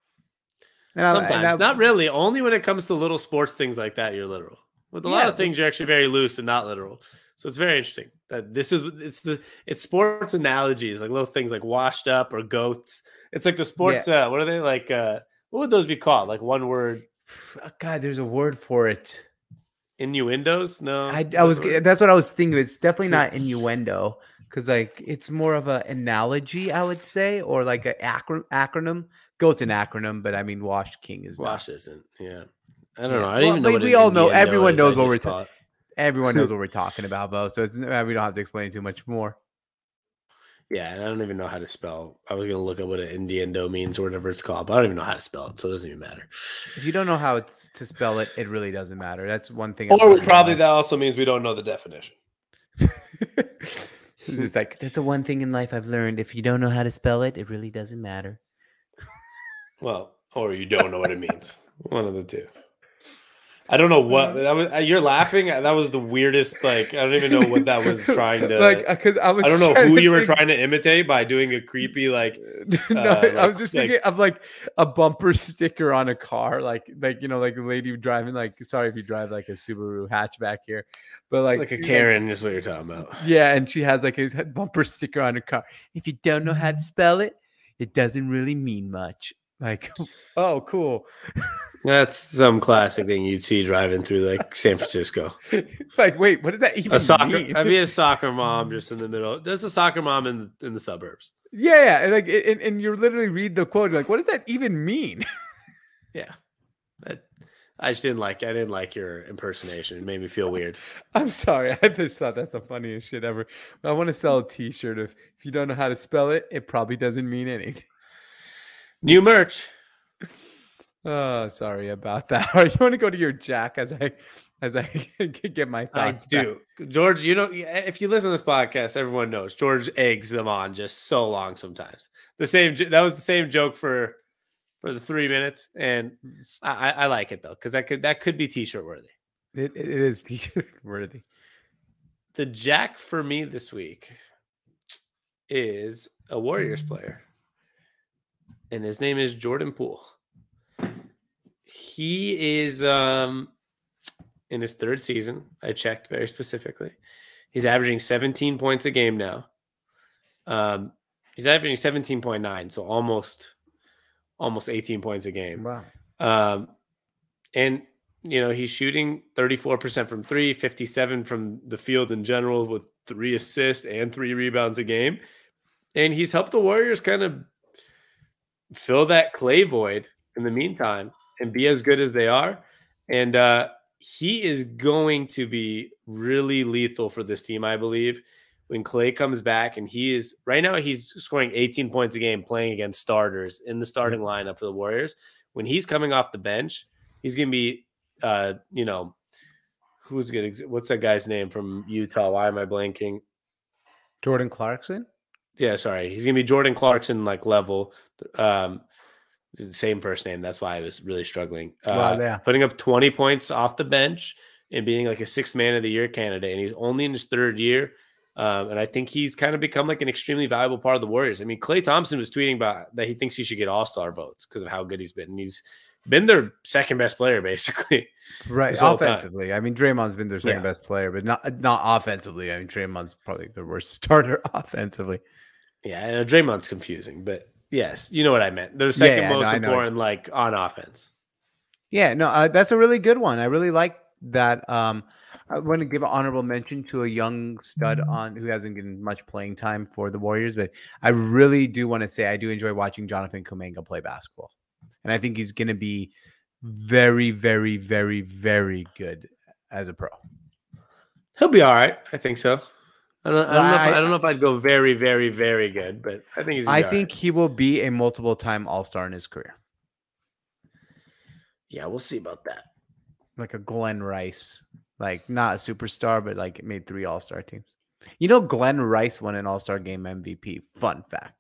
And I- Sometimes, I- not really. Only when it comes to little sports things like that, you're literal. With a lot of things, you're actually very loose and not literal. So it's very interesting that this is it's the it's sports analogies like little things like washed up or goats. It's like the sports. Uh, what are they like? Uh, what would those be called? Like one word God, there's a word for it. innuendos? No, I, I was. That's what I was thinking. It's definitely not innuendo because like it's more of an analogy, I would say, or like an acro- acronym. Goat's an acronym, but I mean, washed king is not. Wash isn't. Yeah, I don't Yeah. know. I don't Well, even know what we all know- everyone knows what we're just ta- call it- Everyone knows what we're talking about, though, so it's uh, we don't have to explain too much more. Yeah, and I don't even know how to spell. I was gonna look up what an innuendo means or whatever it's called, but I don't even know how to spell it, so it doesn't even matter. If you don't know how it's, to spell it, it really doesn't matter. That's one thing. Or probably life. that also means we don't know the definition. it's like that's the one thing in life I've learned. If you don't know how to spell it, it really doesn't matter. Well, or you don't know what it means. One of the two. I don't know what that was. uh, You're laughing. That was the weirdest. Like I don't even know what that was trying to. like because I was. I don't know who you were trying to imitate by doing a creepy like. no, uh, I was just like- thinking of like a bumper sticker on a car, like like you know, like a lady driving. Like, sorry if you drive like a Subaru hatchback here, but like Like a like- Karen is what you're talking about. yeah, and she has like a bumper sticker on her car. If you don't know how to spell it, it doesn't really mean much. Like, oh, cool. That's some classic thing you'd see driving through like San Francisco. like, wait, what does that even A soccer. mean? I mean, a soccer mom just in the middle. There's a soccer mom in in the suburbs. yeah, yeah, and like, and, and you literally read the quote, like, what does that even mean? Yeah. I, I just didn't like. I didn't like your impersonation. It made me feel weird. I'm sorry. I just thought that's the funniest shit ever. But I want to sell a T-shirt. If if you don't know how to spell it, it probably doesn't mean anything. New merch. Oh, sorry about that. You want to go to your Jack as I as I get my I thoughts. back. do. George, you know, if you listen to this podcast, everyone knows George eggs them on just so long sometimes. The same that was the same joke for for the three minutes, and I, I I like it though because that could that could be t-shirt worthy. It, it is t-shirt worthy. The Jack for me this week is a Warriors player, and his name is Jordan Poole. He is um in his third season. I checked very specifically. He's averaging 17 points a game now. Um, he's averaging 17.9, so almost almost 18 points a game. Wow. Um, and you know, he's shooting 34% from three, 57 from the field in general, with three assists and three rebounds a game. And he's helped the Warriors kind of fill that Klay void in the meantime and be as good as they are. And uh, he is going to be really lethal for this team, I believe, when Klay comes back. And he is right now, he's scoring 18 points a game playing against starters in the starting lineup for the Warriors. When he's coming off the bench, he's going to be, uh, you know, who's going to, what's that guy's name from Utah? Why am I blanking? Jordan Clarkson. Yeah, sorry. He's gonna be Jordan Clarkson like level. Um same first name. That's why I was really struggling. Uh, Wow, yeah. Putting up 20 points off the bench and being like a six man of the year candidate. And he's only in his third year. Um, and I think he's kind of become like an extremely valuable part of the Warriors. I mean, Klay Thompson was tweeting about that he thinks he should get all star votes because of how good he's been. And he's been their second best player, basically. Right. Time. Offensively. I mean, Draymond's been their second Yeah. best player, but not not offensively. I mean, Draymond's probably the worst starter offensively. Yeah, Draymond's confusing, but yes, you know what I meant. They're second yeah, no, most know. important, like on offense. Yeah, no, uh, that's a really good one. I really like that. Um, I want to give an honorable mention to a young stud on who hasn't gotten much playing time for the Warriors, but I really do want to say I do enjoy watching Jonathan Kuminga play basketball, and I think he's going to be very, very, very, very good as a pro. He'll be all right. I think so. I don't, I don't know. If, I- I don't know if I'd go very, very, very good, but I think he's. I be all think he will be a multiple time All Star in his career, Yeah, we'll see about that. like a Glen Rice, like not a superstar, but like made three All Star teams. You know, Glen Rice won an All Star game MVP. Fun fact.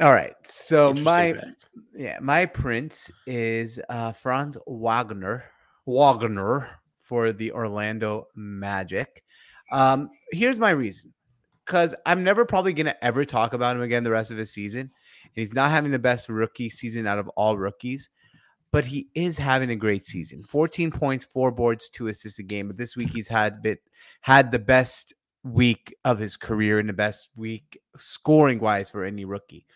All right, so my fact. yeah, my prince is uh, Franz Wagner. Wagner for the Orlando Magic. Um, here's my reason, because I'm never probably gonna ever talk about him again the rest of his season. And he's not having the best rookie season out of all rookies, but he is having a great season. 14 points, four boards, two assists a game. But this week he's had bit had the best week of his career and the best week scoring wise for any rookie.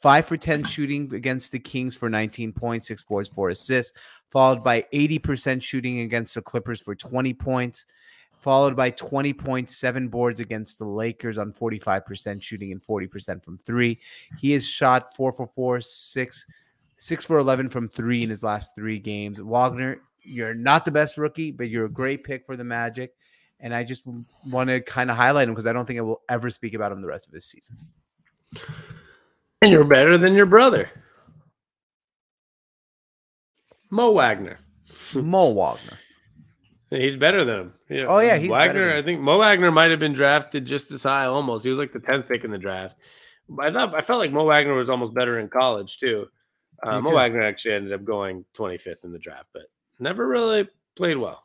Five for 10 shooting against the Kings for 19 points, six boards, four assists, followed by 80% shooting against the Clippers for 20 points, followed by 20 points, seven boards against the Lakers on 45% shooting and 40% from three. He has shot four for four, six, six for 11 from three in his last three games. Wagner, you're not the best rookie, but you're a great pick for the Magic. And I just want to kind of highlight him because I don't think I will ever speak about him the rest of his season. And you're better than your brother, Mo Wagner. Mo Wagner. He's better than him. Yeah. Oh, yeah, he's better Wagner. I think Mo Wagner might have been drafted just as high, almost. He was like the tenth pick in the draft. I thought I felt like Mo Wagner was almost better in college too. Uh, Mo too. Wagner actually ended up going 25th in the draft, but never really played well.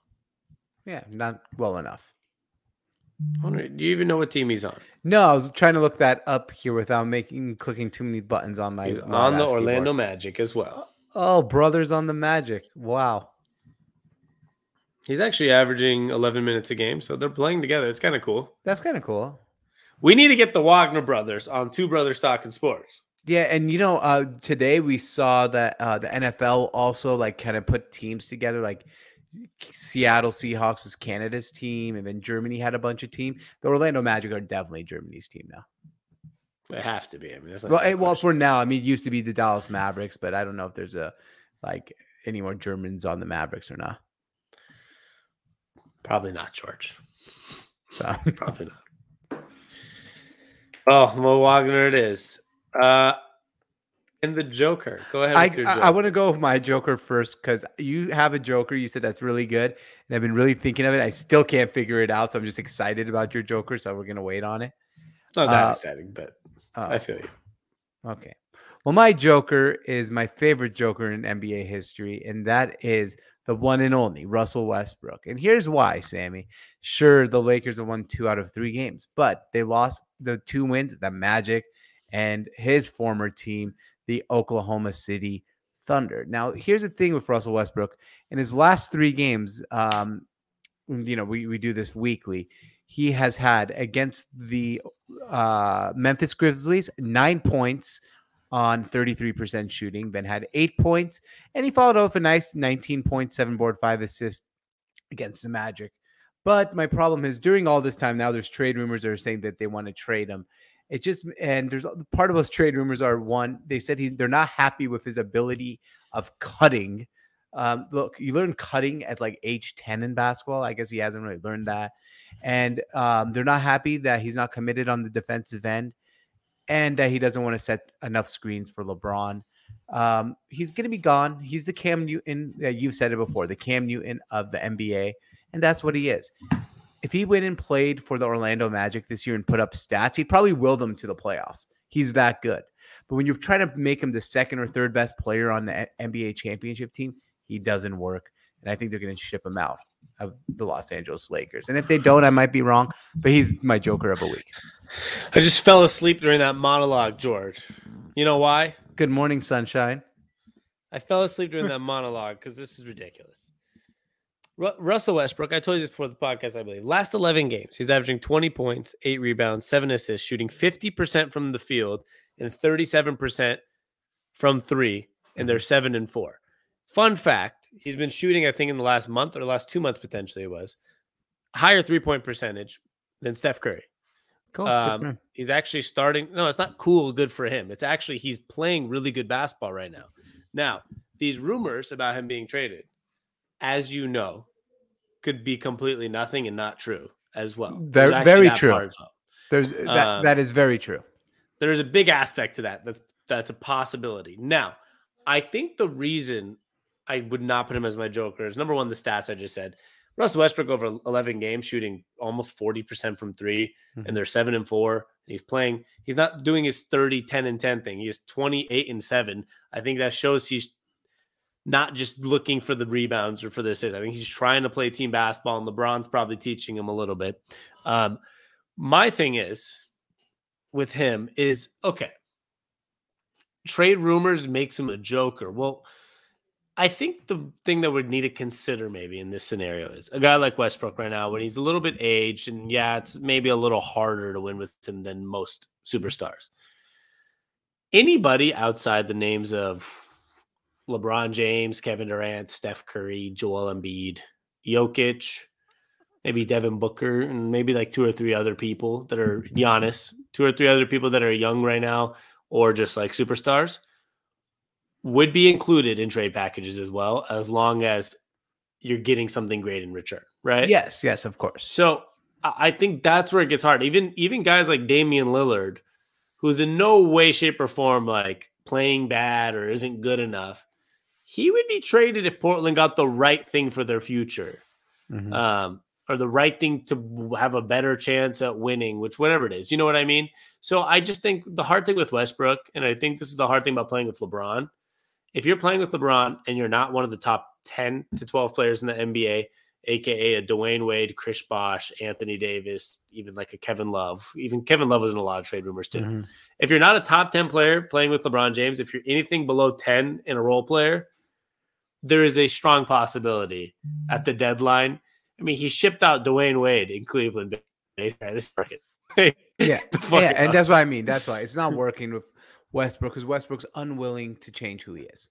Yeah, not well enough. Do you even know what team he's on? No, I was trying to look that up here without making clicking too many buttons on my. He's loud on the. Orlando Magic as well. Oh, brothers on the Magic! Wow. He's actually averaging 11 minutes a game, so they're playing together. It's kind of cool. That's kind of cool. We need to get the Wagner brothers on Two Brothers Talking Sports. Yeah, and you know, uh, today we saw that uh, the NFL also like kind of put teams together. Like Seattle Seahawks is Canada's team, and then Germany had a bunch of team. The Orlando Magic are definitely Germany's team now. They have to be. I mean, Well, eh, well, for now, I mean, it used to be the Dallas Mavericks, but I don't know if there's a like any more Germans on the Mavericks or not. Probably not George. So Probably not. Oh, Mo Wagner, it is. Uh, and the Joker. Go ahead. I I, I want to go with my Joker first because you have a Joker. You said that's really good, and I've been really thinking of it. I still can't figure it out, so I'm just excited about your Joker. So we're gonna wait on it. It's not that uh, exciting, but Oh, I feel you. okay. Well, my Joker is my favorite Joker in NBA history, and that is the one and only Russell Westbrook. And here's why, Sammy. Sure, the Lakers have won two out of three games, but they lost the two wins, the Magic and his former team, the Oklahoma City Thunder. Now, here's the thing with Russell Westbrook. In his last three games, um, you know, we, we do this weekly. He has had against the uh, Memphis Grizzlies nine points on 33% shooting, then had eight points, and he followed up a nice 19.7 board, five assists against the Magic. But my problem is during all this time now, there's trade rumors that are saying that they want to trade him. It just and there's part of those trade rumors are one they said he's they're not happy with his ability of cutting. Um, look, you learn cutting at like age 10 in basketball. I guess he hasn't really learned that. And um, they're not happy that he's not committed on the defensive end and that he doesn't want to set enough screens for LeBron. Um, he's going to be gone. He's the Cam Newton. You've said it before, the Cam Newton of the NBA, and that's what he is. If he went and played for the Orlando Magic this year and put up stats, he'd probably will them to the playoffs. He's that good. But when you're trying to make him the second or third best player on the NBA championship team, he doesn't work. And I think they're going to ship him out of the Los Angeles Lakers. And if they don't, I might be wrong, but he's my joker of a week. I just fell asleep during that monologue, George. You know why? Good morning, sunshine. I fell asleep during that monologue because this is ridiculous. Ru- Russell Westbrook, I told you this before the podcast, I believe. Last 11 games, he's averaging 20 points, eight rebounds, seven assists, shooting 50% from the field and 37% from three, and they're seven and four. Fun fact he's been shooting, I think, in the last month or the last two months, potentially, it was higher three point percentage than Steph Curry. Cool. Um, he's actually starting. No, it's not cool. Good for him. It's actually he's playing really good basketball right now. Now, these rumors about him being traded, as you know, could be completely nothing and not true as well. Very- very true. well. There's that. um, that is very true. There's a big aspect to that. That's that's a possibility. Now, I think the reason I would not put him as my joker is number one, the stats I just said. Russell Westbrook over 11 games, shooting almost 40% from 3 Mhm. and they're seven and four. He's playing, he's not doing his 30, 10 and 10 thing. He's 28 and seven. I think that shows he's not just looking for the rebounds or for the assists. I think he's trying to play team basketball, and LeBron's probably teaching him a little bit. Um, my thing is with him is okay. Trade rumors makes him a joker. Well, I think the thing that we need to consider maybe in this scenario is a guy like Westbrook right now, when he's a little bit aged, and yeah, it's maybe a little harder to win with him than most superstars. Anybody outside the names of LeBron James, Kevin Durant, Steph Curry, Joel Embiid, Jokic, maybe Devin Booker, and maybe like two or three other people that are Giannis, two or three other people that are young right now, or just like superstars would be included in trade packages as well, as long as you're getting something great in return, right? Yes, yes, of course. So I think that's where it gets hard. Even even guys like Damian Lillard, who's in no way, shape, or form like playing bad or isn't good enough, he would be traded if Portland got the right thing for their future, Mhm. um, or the right thing to have a better chance at winning, which whatever it is, you know what I mean. So I just think the hard thing with Westbrook, and I think this is the hard thing about playing with LeBron. If you're playing with LeBron and you're not one of the top 10 to 12 players in the NBA, aka a Dwyane Wade, Chris Bosh, Anthony Davis, even like a Kevin Love. Even Kevin Love was in a lot of trade rumors too. Mhm. If you're not a top 10 player playing with LeBron James, if you're anything below 10 in a role player, there is a strong possibility at the deadline. I mean, he shipped out Dwyane Wade in Cleveland. This is working. Yeah, yeah, and that's what I mean. That's why it's not working with Westbrook because Westbrook's unwilling to change who he is.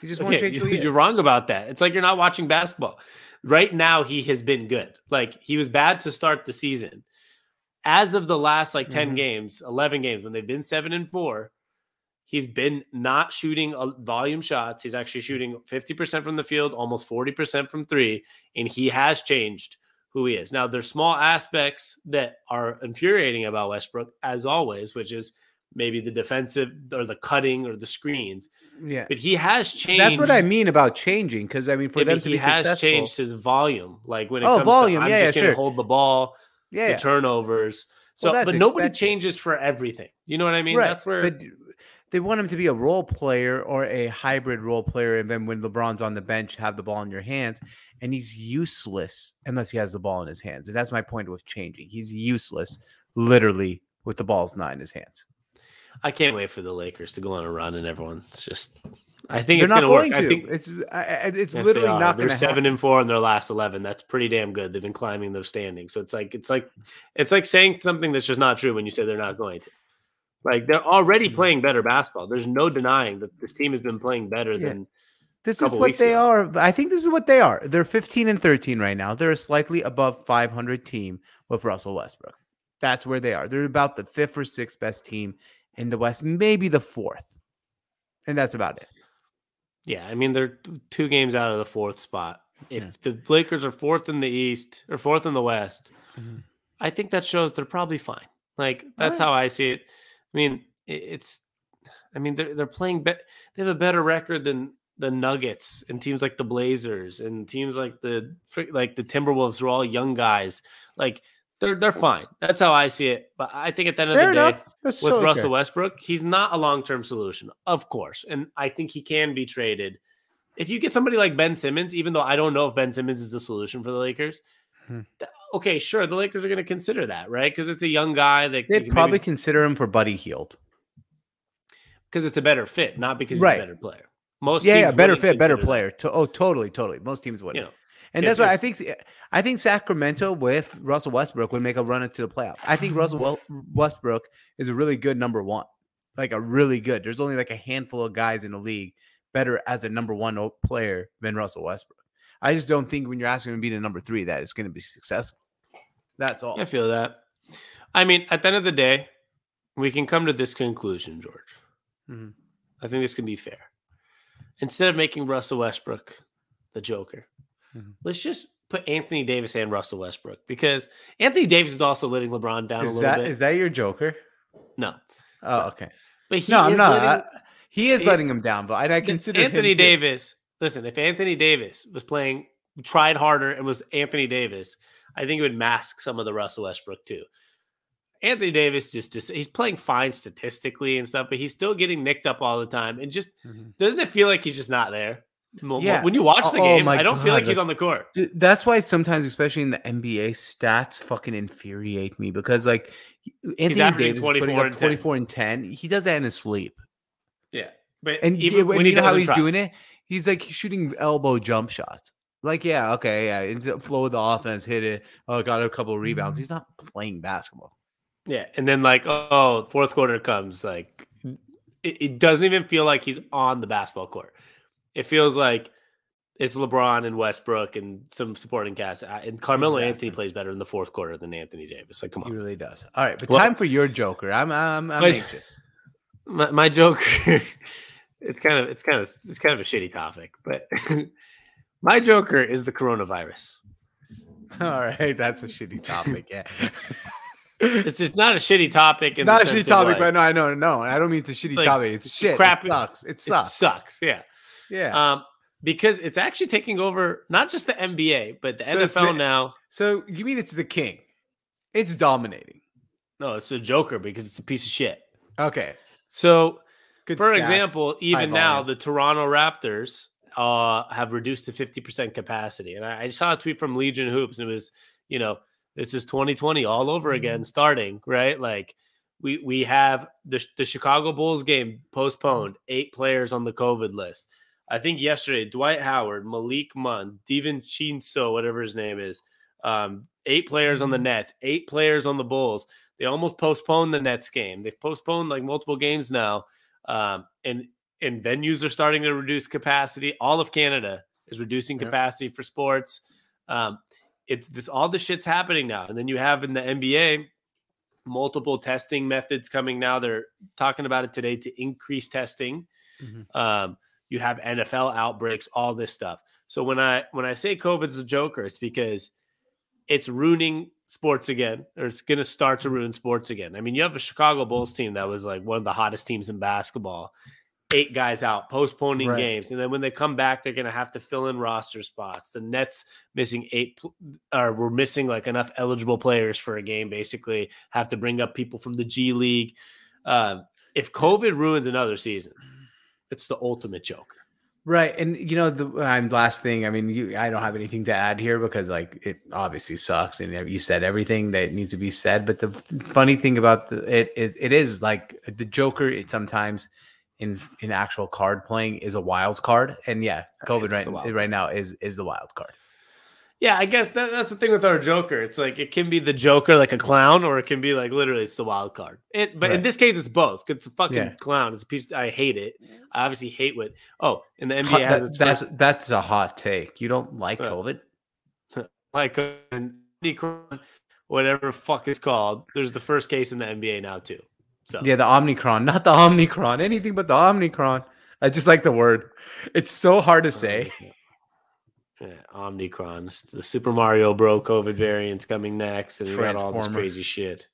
He just won't Okay, change who you- he you're is. wrong about that. It's like you're not watching basketball. Right now, he has been good. Like he was bad to start the season. As of the last like 10 Mhm. games, 11 games, when they've been seven and four, he's been not shooting volume shots. He's actually shooting 50% from the field, almost 40% from three, and he has changed who he is. Now, there's small aspects that are infuriating about Westbrook, as always, which is maybe the defensive or the cutting or the screens. Yeah. But he has changed. That's what I mean about changing. Because I mean, for Yeah, them to he be has successful, changed his volume. Like when it Oh, comes volume. to I'm Yeah, just yeah, gonna sure. hold the ball, yeah, the turnovers. So, Well, but nobody expected. changes for everything. You know what I mean? right. That's where But they want him to be a role player or a hybrid role player, and then when LeBron's on the bench, have the ball in your hands, and he's useless unless he has the ball in his hands. And that's my point with changing. He's useless, literally, with the ball's not in his hands. I can't wait for the Lakers to go on a run and everyone's just. I think They're it's not going to work. going I think it's it's yes, literally not They're seven happen. and four in their last eleven. That's pretty damn good. They've been climbing their standings. So it's like it's like it's like saying something that's just not true when you say they're not going to. Like they're already Mm-hmm. playing better basketball. There's no denying that this team has been playing better Yeah. than This is what they ago. are. I think this is what they are. They're 15 and 13 right now. They're a slightly above 500 team with Russell Westbrook. That's where they are. They're about the fifth or sixth best team in the West, maybe the fourth. And that's about it. Yeah, I mean they're two games out of the fourth spot. If the Lakers are fourth in the East or fourth in the West, Mhm. I think that shows they're probably fine. Like that's right. how I see it. I mean, it's. I mean, they're they're playing. Be- they have a better record than the Nuggets and teams like the Blazers and teams like the like the Timberwolves are all young guys. Like they're they're fine. That's how I see it. But I think at the end of Fair the day, enough. That's with totally Russell fair. Westbrook, he's not a long term solution, of course. And I think he can be traded. If you get somebody like Ben Simmons, even though I don't know if Ben Simmons is the solution for the Lakers, Hmm. th- okay, sure, the Lakers are going to consider that, right? Because it's a young guy that They'd probably consider him for Buddy Hield. because it's a better fit, not because Right. he's a better player. Most Yeah, yeah, better fit, better player. To, oh, totally, totally. Most teams would. You know, and that's why I think I think Sacramento with Russell Westbrook would make a run into the playoffs. I think Russell Westbrook is a really good number one, like a really good. There's only like a handful of guys in the league better as a number one player than Russell Westbrook. I just don't think when you're asking him to be the number three that it's going to be successful. That's all. I feel that. I mean, at the end of the day, we can come to this conclusion, George. Mhm. I think this can be fair. Instead of making Russell Westbrook the Joker, Mhm. let's just put Anthony Davis and Russell Westbrook because Anthony Davis is also letting LeBron down a Is little that bit. is that your Joker? no, Oh, So, okay. but he No, I'm not. letting- I- he is he- letting him down, but I, I consider Anthony. Davis. Listen, if Anthony Davis was playing, tried harder, and was Anthony Davis, I think it would mask some of the Russell Westbrook too. Anthony Davis just, he's playing fine statistically and stuff, but he's still getting nicked up all the time. And just Mhm. doesn't it feel like he's just not there? Yeah. When you watch the Oh, oh games, I don't feel like he's on the court. That's why sometimes, especially in the NBA, stats fucking infuriate me because like Anthony Davis is putting 24 up and 10. 24 and 10. He does that in his sleep. Yeah, but And even when, when he you know how he's try. doing it, he's like shooting elbow jump shots. Like, yeah, okay, yeah, it's flow of the offense, hit it. Oh, got a couple of rebounds. Mm-hmm. He's not playing basketball. Yeah, and then like oh, fourth quarter comes like it, it doesn't even feel like he's on the basketball court. It feels like it's LeBron and Westbrook and some supporting cast. Uh, And Carmelo Exactly. Anthony plays better in the fourth quarter than Anthony Davis. Like, come on, He really does. All right, but Well- time for your Joker. I'm I'm, I'm Wait. anxious. my, my joke. it's kind of it's kind of it's kind of a shitty topic, but my Joker is the coronavirus. All right, that's a shitty topic. Yeah. It's just not a shitty topic. In Not a shitty topic, like, but no, I know, no, I don't mean it's a shitty like topic. It's shit. crap- It sucks. It it sucks. sucks. Yeah. Yeah. Um, because it's actually taking over not just the NBA, but the So NFL the- now. So you mean it's the king? It's dominating. No, it's a Joker because it's a piece of shit. Okay. So, Good for stats. example, even now, volume. the Toronto Raptors uh, have reduced to 50% capacity. And I, I saw a tweet from Legion Hoops, and it was, you know, this is 2020 all over Mm-hmm. again, starting, right? Like, we, we have the, the Chicago Bulls game postponed, eight players on the COVID list. I think yesterday, Dwight Howard, Malik Monk, Devin Chinso, whatever his name is, um, eight players on the Mm-hmm. Nets, eight players on the Bulls. They almost postponed the Nets game. They've postponed like multiple games now, um, and and venues are starting to reduce capacity. All of Canada is reducing capacity for sports. Um, it's this all the shit's happening now, and then you have in the NBA multiple testing methods coming now. They're talking about it today to increase testing. Mhm. Um, you have NFL outbreaks, all this stuff. So when I when I say COVID's a joker, it's because it's ruining sports again, or it's going to start to ruin sports again. I mean, you have a Chicago Bulls team that was like one of the hottest teams in basketball. Eight guys out, postponing Right. games, and then when they come back, they're going to have to fill in roster spots. The Nets missing eight, or we're missing like enough eligible players for a game. Basically, have to bring up people from the G League. Um, if COVID ruins another season, it's the ultimate joker. Right, and you know the I'm last thing. I mean, you, I don't have anything to add here because like it obviously sucks, and you said everything that needs to be said. But the funny thing about the, it is, it is like the Joker. It sometimes in in actual card playing is a wild card, and yeah, COVID it's right right now is is the wild card. Yeah, I guess that, that's the thing with our Joker. It's like it can be the Joker like a clown, or it can be like literally it's the wild card. It, but in this case, it's both. 'cause It's a fucking Yeah. clown. It's a piece. I hate it. I obviously hate what. Oh, and the NBA Hot- has that- its that's first, that's a hot take. You don't like Uh, COVID? like Omicron, whatever fuck it's called. There's the first case in the NBA now too. So Yeah, the Omnicron, not the Omnicron. Anything but the Omnicron. I just like the word. It's so hard to say. Yeah, Omnicron, the Super Mario Bro COVID variants coming next, and we got all this crazy shit.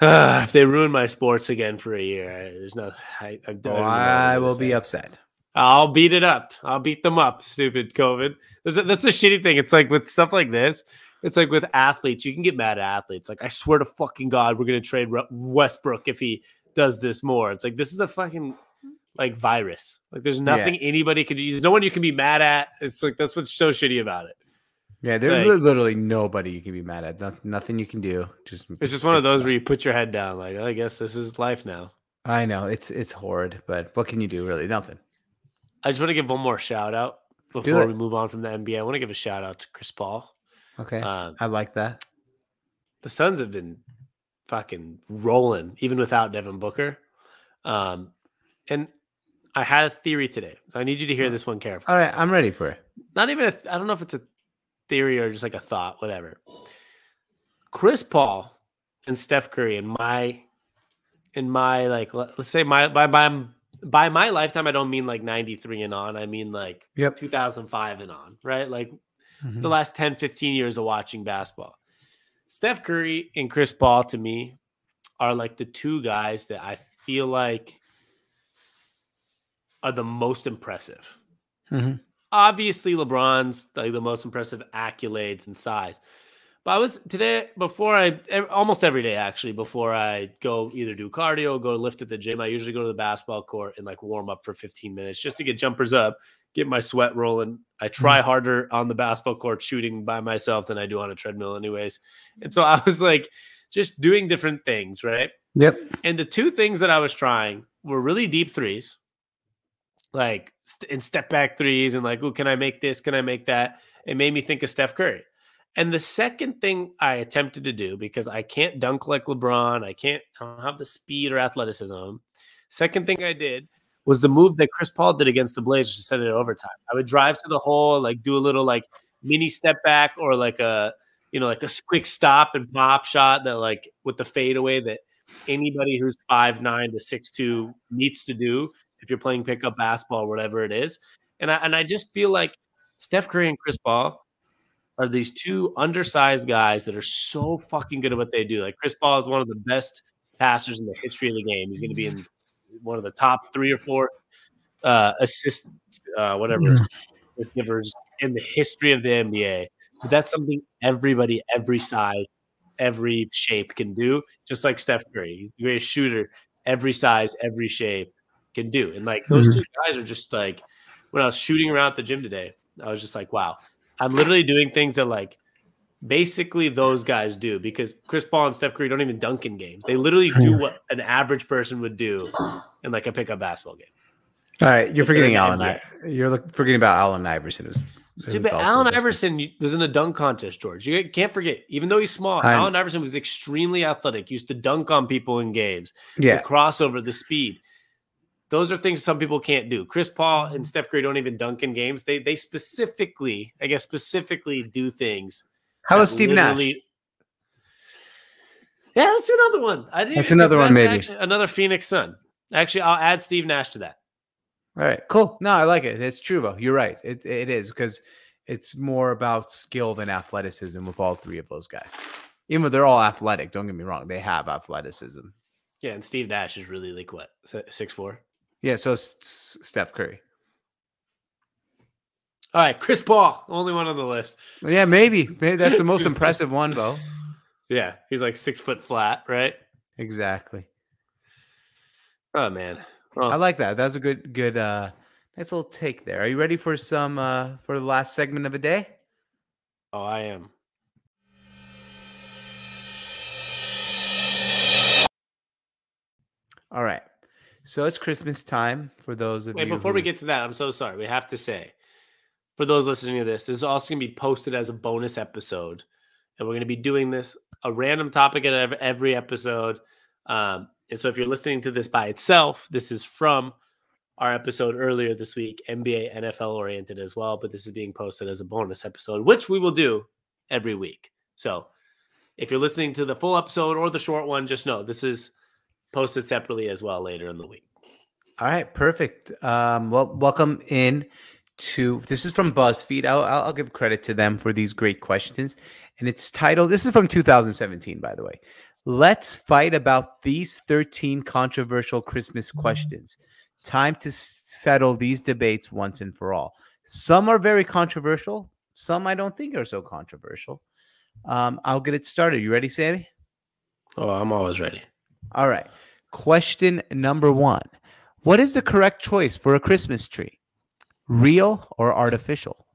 Ah, if they ruin my sports again for a year, I, there's no. I, I, don't Oh, even know what I will be upset. I'll beat it up. I'll beat them up. Stupid COVID. There's a, that's a shitty thing. It's like with stuff like this. It's like with athletes. You can get mad at athletes. Like I swear to fucking god, we're gonna trade Westbrook if he does this more. It's like this is a fucking like virus. Like there's nothing anybody could use. No one you can be mad at. It's like that's what's so shitty about it. Yeah, there's Like- literally nobody you can be mad at. Nothing, nothing you can do. Just It's just one of those it's- where you put your head down. Like I guess this is life now. I know it's it's horrid, but what can you do? Really, nothing. I just want to give one more shout out before we move on from the NBA. I want to give a shout out to Chris Paul. Okay, Um, I like that. the Suns have been fucking rolling, even without Devin Booker. Um, and I had a theory today, so I need you to hear this one carefully. All right, I'm ready for it. Not even a, I don't know if it's a theory or just like a thought, whatever. Chris Paul and Steph Curry in my, in my like, let- let's say my by by by my lifetime, I don't mean like '93 and on. I mean like Yep. 2005 and on, right? Like Mhm. the last 10, 15 years of watching basketball. Steph Curry and Chris Paul to me are like the two guys that I feel like are the most impressive. Mhm. Obviously, LeBron's like the most impressive accolades and size. But I was today before I almost every day actually before I go either do cardio, go lift at the gym. I usually go to the basketball court and like warm up for 15 minutes just to get jumpers up, get my sweat rolling. I try harder on the basketball court shooting by myself than I do on a treadmill, anyways. And so I was like just doing different things, right? Yep. And the two things that I was trying were really deep threes, like st- and step back threes, and like, oh, can I make this? Can I make that? It made me think of Steph Curry. And the second thing I attempted to do, because I can't dunk like LeBron, I can't, I don't have the speed or athleticism. Second thing I did was the move that Chris Paul did against the Blazers to send it overtime. I would drive to the hole, like do a little like mini step back or like a, you know, like a quick stop and pop shot that like with the fadeaway that anybody who's five nine to six two needs to do if you're playing pickup basketball, whatever it is. And I and I just feel like Steph Curry and Chris Paul are these two undersized guys that are so fucking good at what they do. Like Chris Paul is one of the best passers in the history of the game. He's going to be in one of the top three or four uh, assist, uh, whatever it's assist givers in the history of the NBA. But that's something everybody, every size, every shape can do. Just like Steph Curry, he's the greatest shooter. Every size, every shape can do. And like those mm-hmm. two guys are just like when I was shooting around at the gym today, I was just like, wow, I'm literally doing things that like basically those guys do because Chris Paul and Steph Curry don't even dunk in games. They literally do mm-hmm. what an average person would do in like a pickup basketball game. All right, you're forgetting in Allen. I- you're forgetting about Allen Iverson. See, who's but also Allen. Iverson was in a dunk contest, George. You can't forget, even though he's small, I'm- Allen Iverson was extremely athletic, used to dunk on people in games, Yeah, the crossover, the speed. Those are things some people can't do. Chris Paul and mm-hmm. Steph Curry don't even dunk in games. They they specifically, I guess, specifically do things. how was Steve Nash? Yeah, that's another one. I didn't That's another one, maybe. actually another Phoenix Sun. Actually, I'll add Steve Nash to that. All right, cool. No, I like it. It's true though. You're right. It it is because it's more about skill than athleticism with all three of those guys. Even though they're all athletic, don't get me wrong, they have athleticism. Yeah, and Steve Nash is really like what six four. Yeah, so S- Steph Curry. All right, Chris Paul, only one on the list. Yeah, maybe. maybe that's the most impressive one, Bo. Yeah, he's like six foot flat, right? Exactly. Oh man, well, I like that. That's a good, good, uh, nice little take there. Are you ready for some uh for the last segment of the day? oh, I am. All right. So it's Christmas time for those of Wait, you. before we get to that, I'm so sorry. We have to say, for those listening to this, this is also going to be posted as a bonus episode, and we're going to be doing this a random topic at every episode. Um, and so, if you're listening to this by itself, this is from our episode earlier this week, NBA, NFL oriented as well. But this is being posted as a bonus episode, which we will do every week. So, if you're listening to the full episode or the short one, just know this is posted separately as well later in the week. All right, perfect. Um, well, welcome in to this is from BuzzFeed. I'll, I'll I'll give credit to them for these great questions, and it's titled. This is from 2017, by the way. Let's fight about these 13 controversial Christmas questions. Time to settle these debates once and for all. Some are very controversial. Some I don't think are so controversial. Um, I'll get it started. You ready, Sammy? Oh, I'm always ready. All right. Question number one What is the correct choice for a Christmas tree? Real or artificial?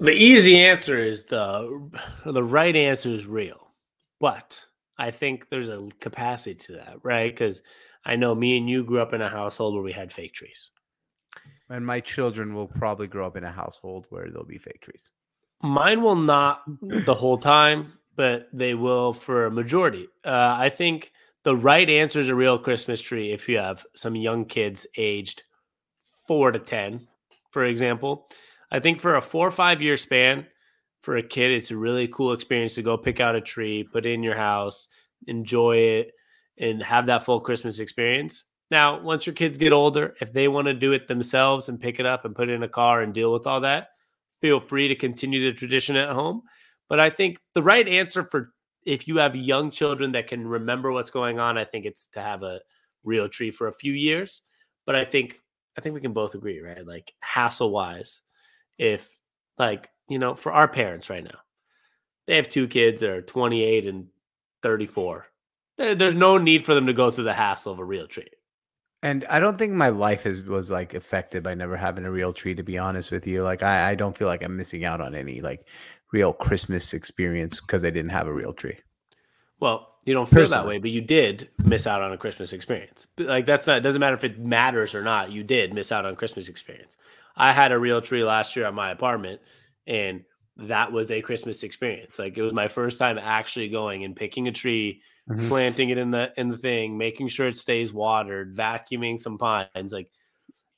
The easy answer is the the right answer is real, but I think there's a capacity to that, right? Because I know me and you grew up in a household where we had fake trees. And my children will probably grow up in a household where there'll be fake trees. Mine will not the whole time, but they will for a majority. Uh, I think the right answer is a real Christmas tree if you have some young kids aged four to 10, for example. I think for a four or five year span, for a kid, it's a really cool experience to go pick out a tree, put it in your house, enjoy it, and have that full Christmas experience. Now, once your kids get older, if they want to do it themselves and pick it up and put it in a car and deal with all that, feel free to continue the tradition at home. But I think the right answer for if you have young children that can remember what's going on, I think it's to have a real tree for a few years. But I think I think we can both agree, right? Like hassle wise, if like you know, for our parents right now, they have two kids that are 28 and 34. There's no need for them to go through the hassle of a real tree. And I don't think my life is was like affected by never having a real tree, to be honest with you. Like I, I don't feel like I'm missing out on any like real Christmas experience because I didn't have a real tree. Well, you don't feel that way, but you did miss out on a Christmas experience. Like that's not it doesn't matter if it matters or not. You did miss out on Christmas experience. I had a real tree last year at my apartment and that was a Christmas experience. Like it was my first time actually going and picking a tree, Mhm. planting it in the in the thing, making sure it stays watered, vacuuming some pines. Like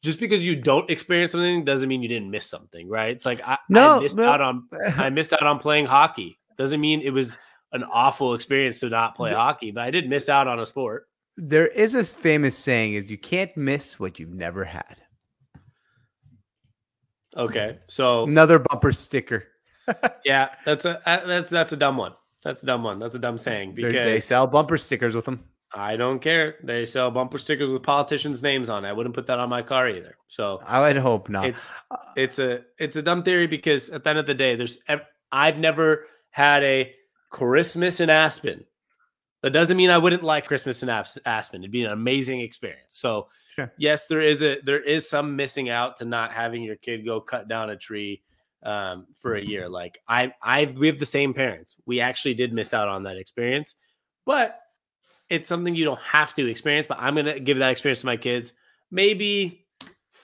just because you don't experience something doesn't mean you didn't miss something, right? It's like I, I No, missed no. out on I missed out on playing hockey. Doesn't mean it was an awful experience to not play Yeah. hockey, but I did miss out on a sport. there is a famous saying: "Is you can't miss what you've never had." Okay, so Another bumper sticker. yeah, that's a that's that's a dumb one. That's a dumb one. That's a dumb saying They're- they sell bumper stickers with them. I don't care. They sell bumper stickers with politicians' names on it. I wouldn't put that on my car either. So I would hope not. it's it's a it's a dumb theory because at the end of the day, there's I've never had a Christmas in Aspen. That doesn't mean I wouldn't like Christmas in Aspen. It'd be an amazing experience. So Sure. yes, there is a there is some missing out to not having your kid go cut down a tree um, for a year. Like I I we have the same parents. We actually did miss out on that experience, but it's something you don't have to experience. But I'm gonna give that experience to my kids. Maybe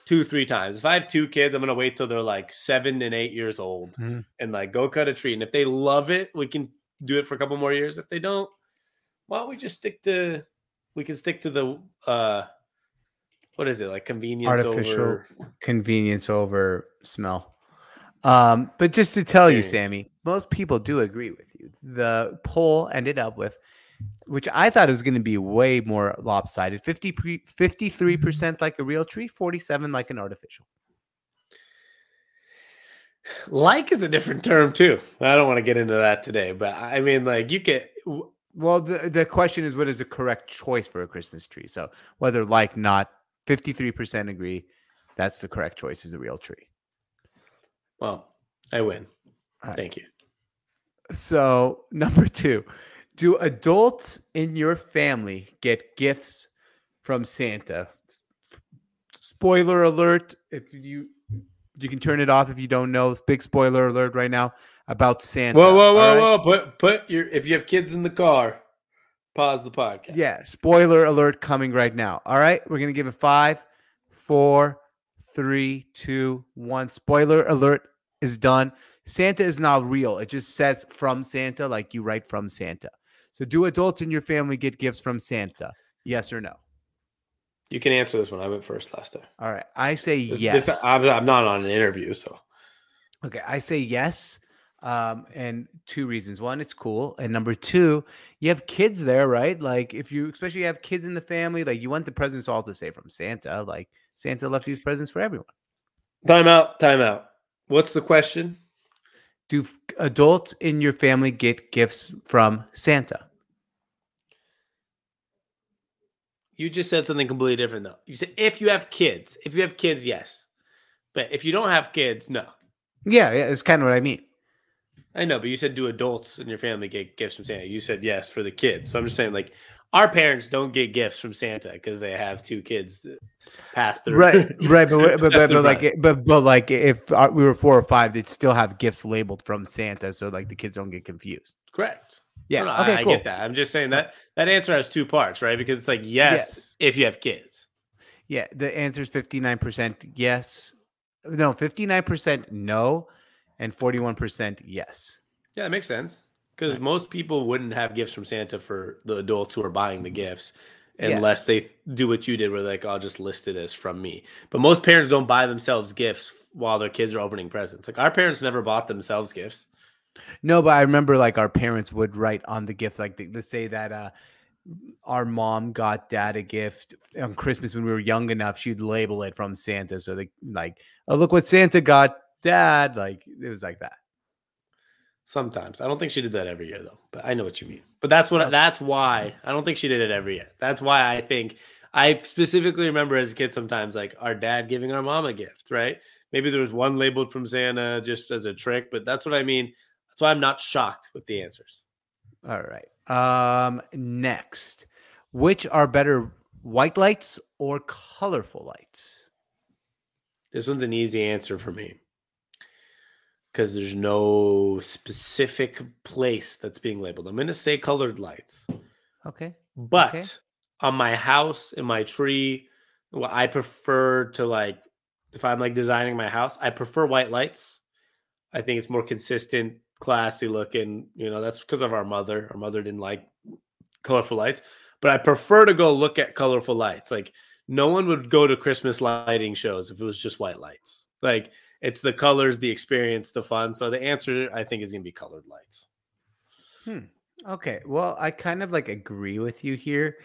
two, three times. If I have two kids, I'm gonna wait till they're like seven and eight years old Mhm. and like go cut a tree. And if they love it, we can do it for a couple more years. If they don't, why don't we just stick to we can stick to the uh what is it like convenience Artificial over convenience over smell. Um, but just to tell you, Sammy, most people do agree with you. The poll ended up with, which I thought was going to be way more lopsided 50 53% like a real tree, 47 like an artificial. Like is a different term too. I don't want to get into that today, but I mean, like you get Well, the the question is, what is the correct choice for a Christmas tree? So whether like not, fifty three percent agree, that's the correct choice is a real tree. well, I win. Right. Thank you. So number two, do adults in your family get gifts from Santa? Spoiler alert! If you you can turn it off if you don't know. Big spoiler alert right now about Santa. Whoa, whoa, whoa, right? whoa! Put put your if you have kids in the car, pause the podcast. Yeah, spoiler alert coming right now. All right, we're gonna give it five, four, three, two, one. Spoiler alert is done. Santa is not real. It just says from Santa, like you write from Santa. So, do adults in your family get gifts from Santa? Yes or no? You can answer this one. I went first last time. All right, I say This- yes. this- I'm, I'm not on an interview, so Okay, I say yes. Um, and two reasons. One, it's cool. And number two, you have kids there, right? Like if you especially have kids in the family, like you want the presents all to say from Santa. Like Santa left these presents for everyone. time out. Time out. What's the question? Do adults in your family get gifts from Santa? You just said something completely different, though. You said if you have kids, if you have kids, yes, but if you don't have kids, no. Yeah, yeah, it's kind of what I mean. I know, but you said do adults in your family get gifts from Santa? You said yes for the kids. So I'm just saying, like, our parents don't get gifts from Santa because they have two kids pass through. Right, right, but but, but, That's but, like but but like if we were four or five, they'd still have gifts labeled from Santa, so like the kids don't get confused. correct. Yeah, No, no, okay, I, I get that. I'm just saying that that answer has two parts, right? Because it's like yes, Yes. if you have kids. Yeah, the answer is 59% yes. No, 59% no, and 41% yes. Yeah, that makes sense. Because most people wouldn't have gifts from Santa for the adults who are buying the gifts unless Yes. they do what you did, where like, I'll just list it as from me. But most parents don't buy themselves gifts while their kids are opening presents. Like our parents never bought themselves gifts. No, but I remember like our parents would write on the gift, like the, let's say that uh, our mom got dad a gift on Christmas when we were young enough, she'd label it from Santa. So they like, oh, look what Santa got dad. Like it was like that. Sometimes I don't think she did that every year though, but I know what you mean. But that's what that's why I don't think she did it every year. That's why I think I specifically remember as a kid sometimes like our dad giving our mom a gift, right? Maybe there was one labeled from Santa just as a trick, but that's what I mean. That's why I'm not shocked with the answers. All right. Um, next, which are better, white lights or colorful lights? This one's an easy answer for me because there's no specific place that's being labeled. I'm going to say colored lights. Okay. But Okay. on my house, in my tree, well, I prefer to like if I'm like designing my house, I prefer white lights. I think it's more consistent, classy looking. You know, that's because of our mother. Our mother didn't like colorful lights, but I prefer to go look at colorful lights. Like no one would go to Christmas lighting shows if it was just white lights. Like it's the colors, the experience, the fun. So the answer I think is going to be colored lights. Hmm. Okay. Well, I kind of like agree with you here.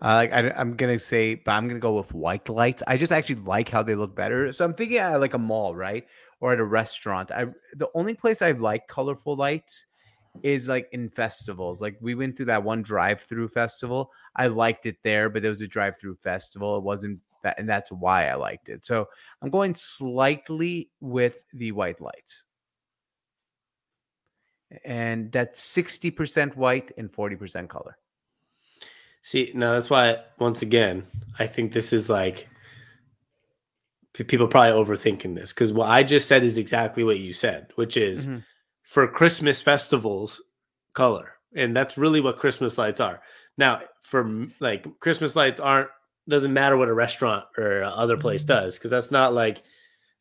Uh, I, am gonna say, but I'm gonna go with white lights. I just actually like how they look better. So I'm thinking at like a mall, right, or at a restaurant. I the only place I like colorful lights is like in festivals. Like we went through that one drive-through festival. I liked it there, but it was a drive-through festival. It wasn't that, and that's why I liked it. So I'm going slightly with the white lights. And that's 60% white and 40% color. See, now that's why once again, I think this is like people probably overthinking this because what I just said is exactly what you said, which is Mhm. for Christmas festivals, color, and that's really what Christmas lights are. Now, for like Christmas lights aren't doesn't matter what a restaurant or other mm-hmm. place does because that's not like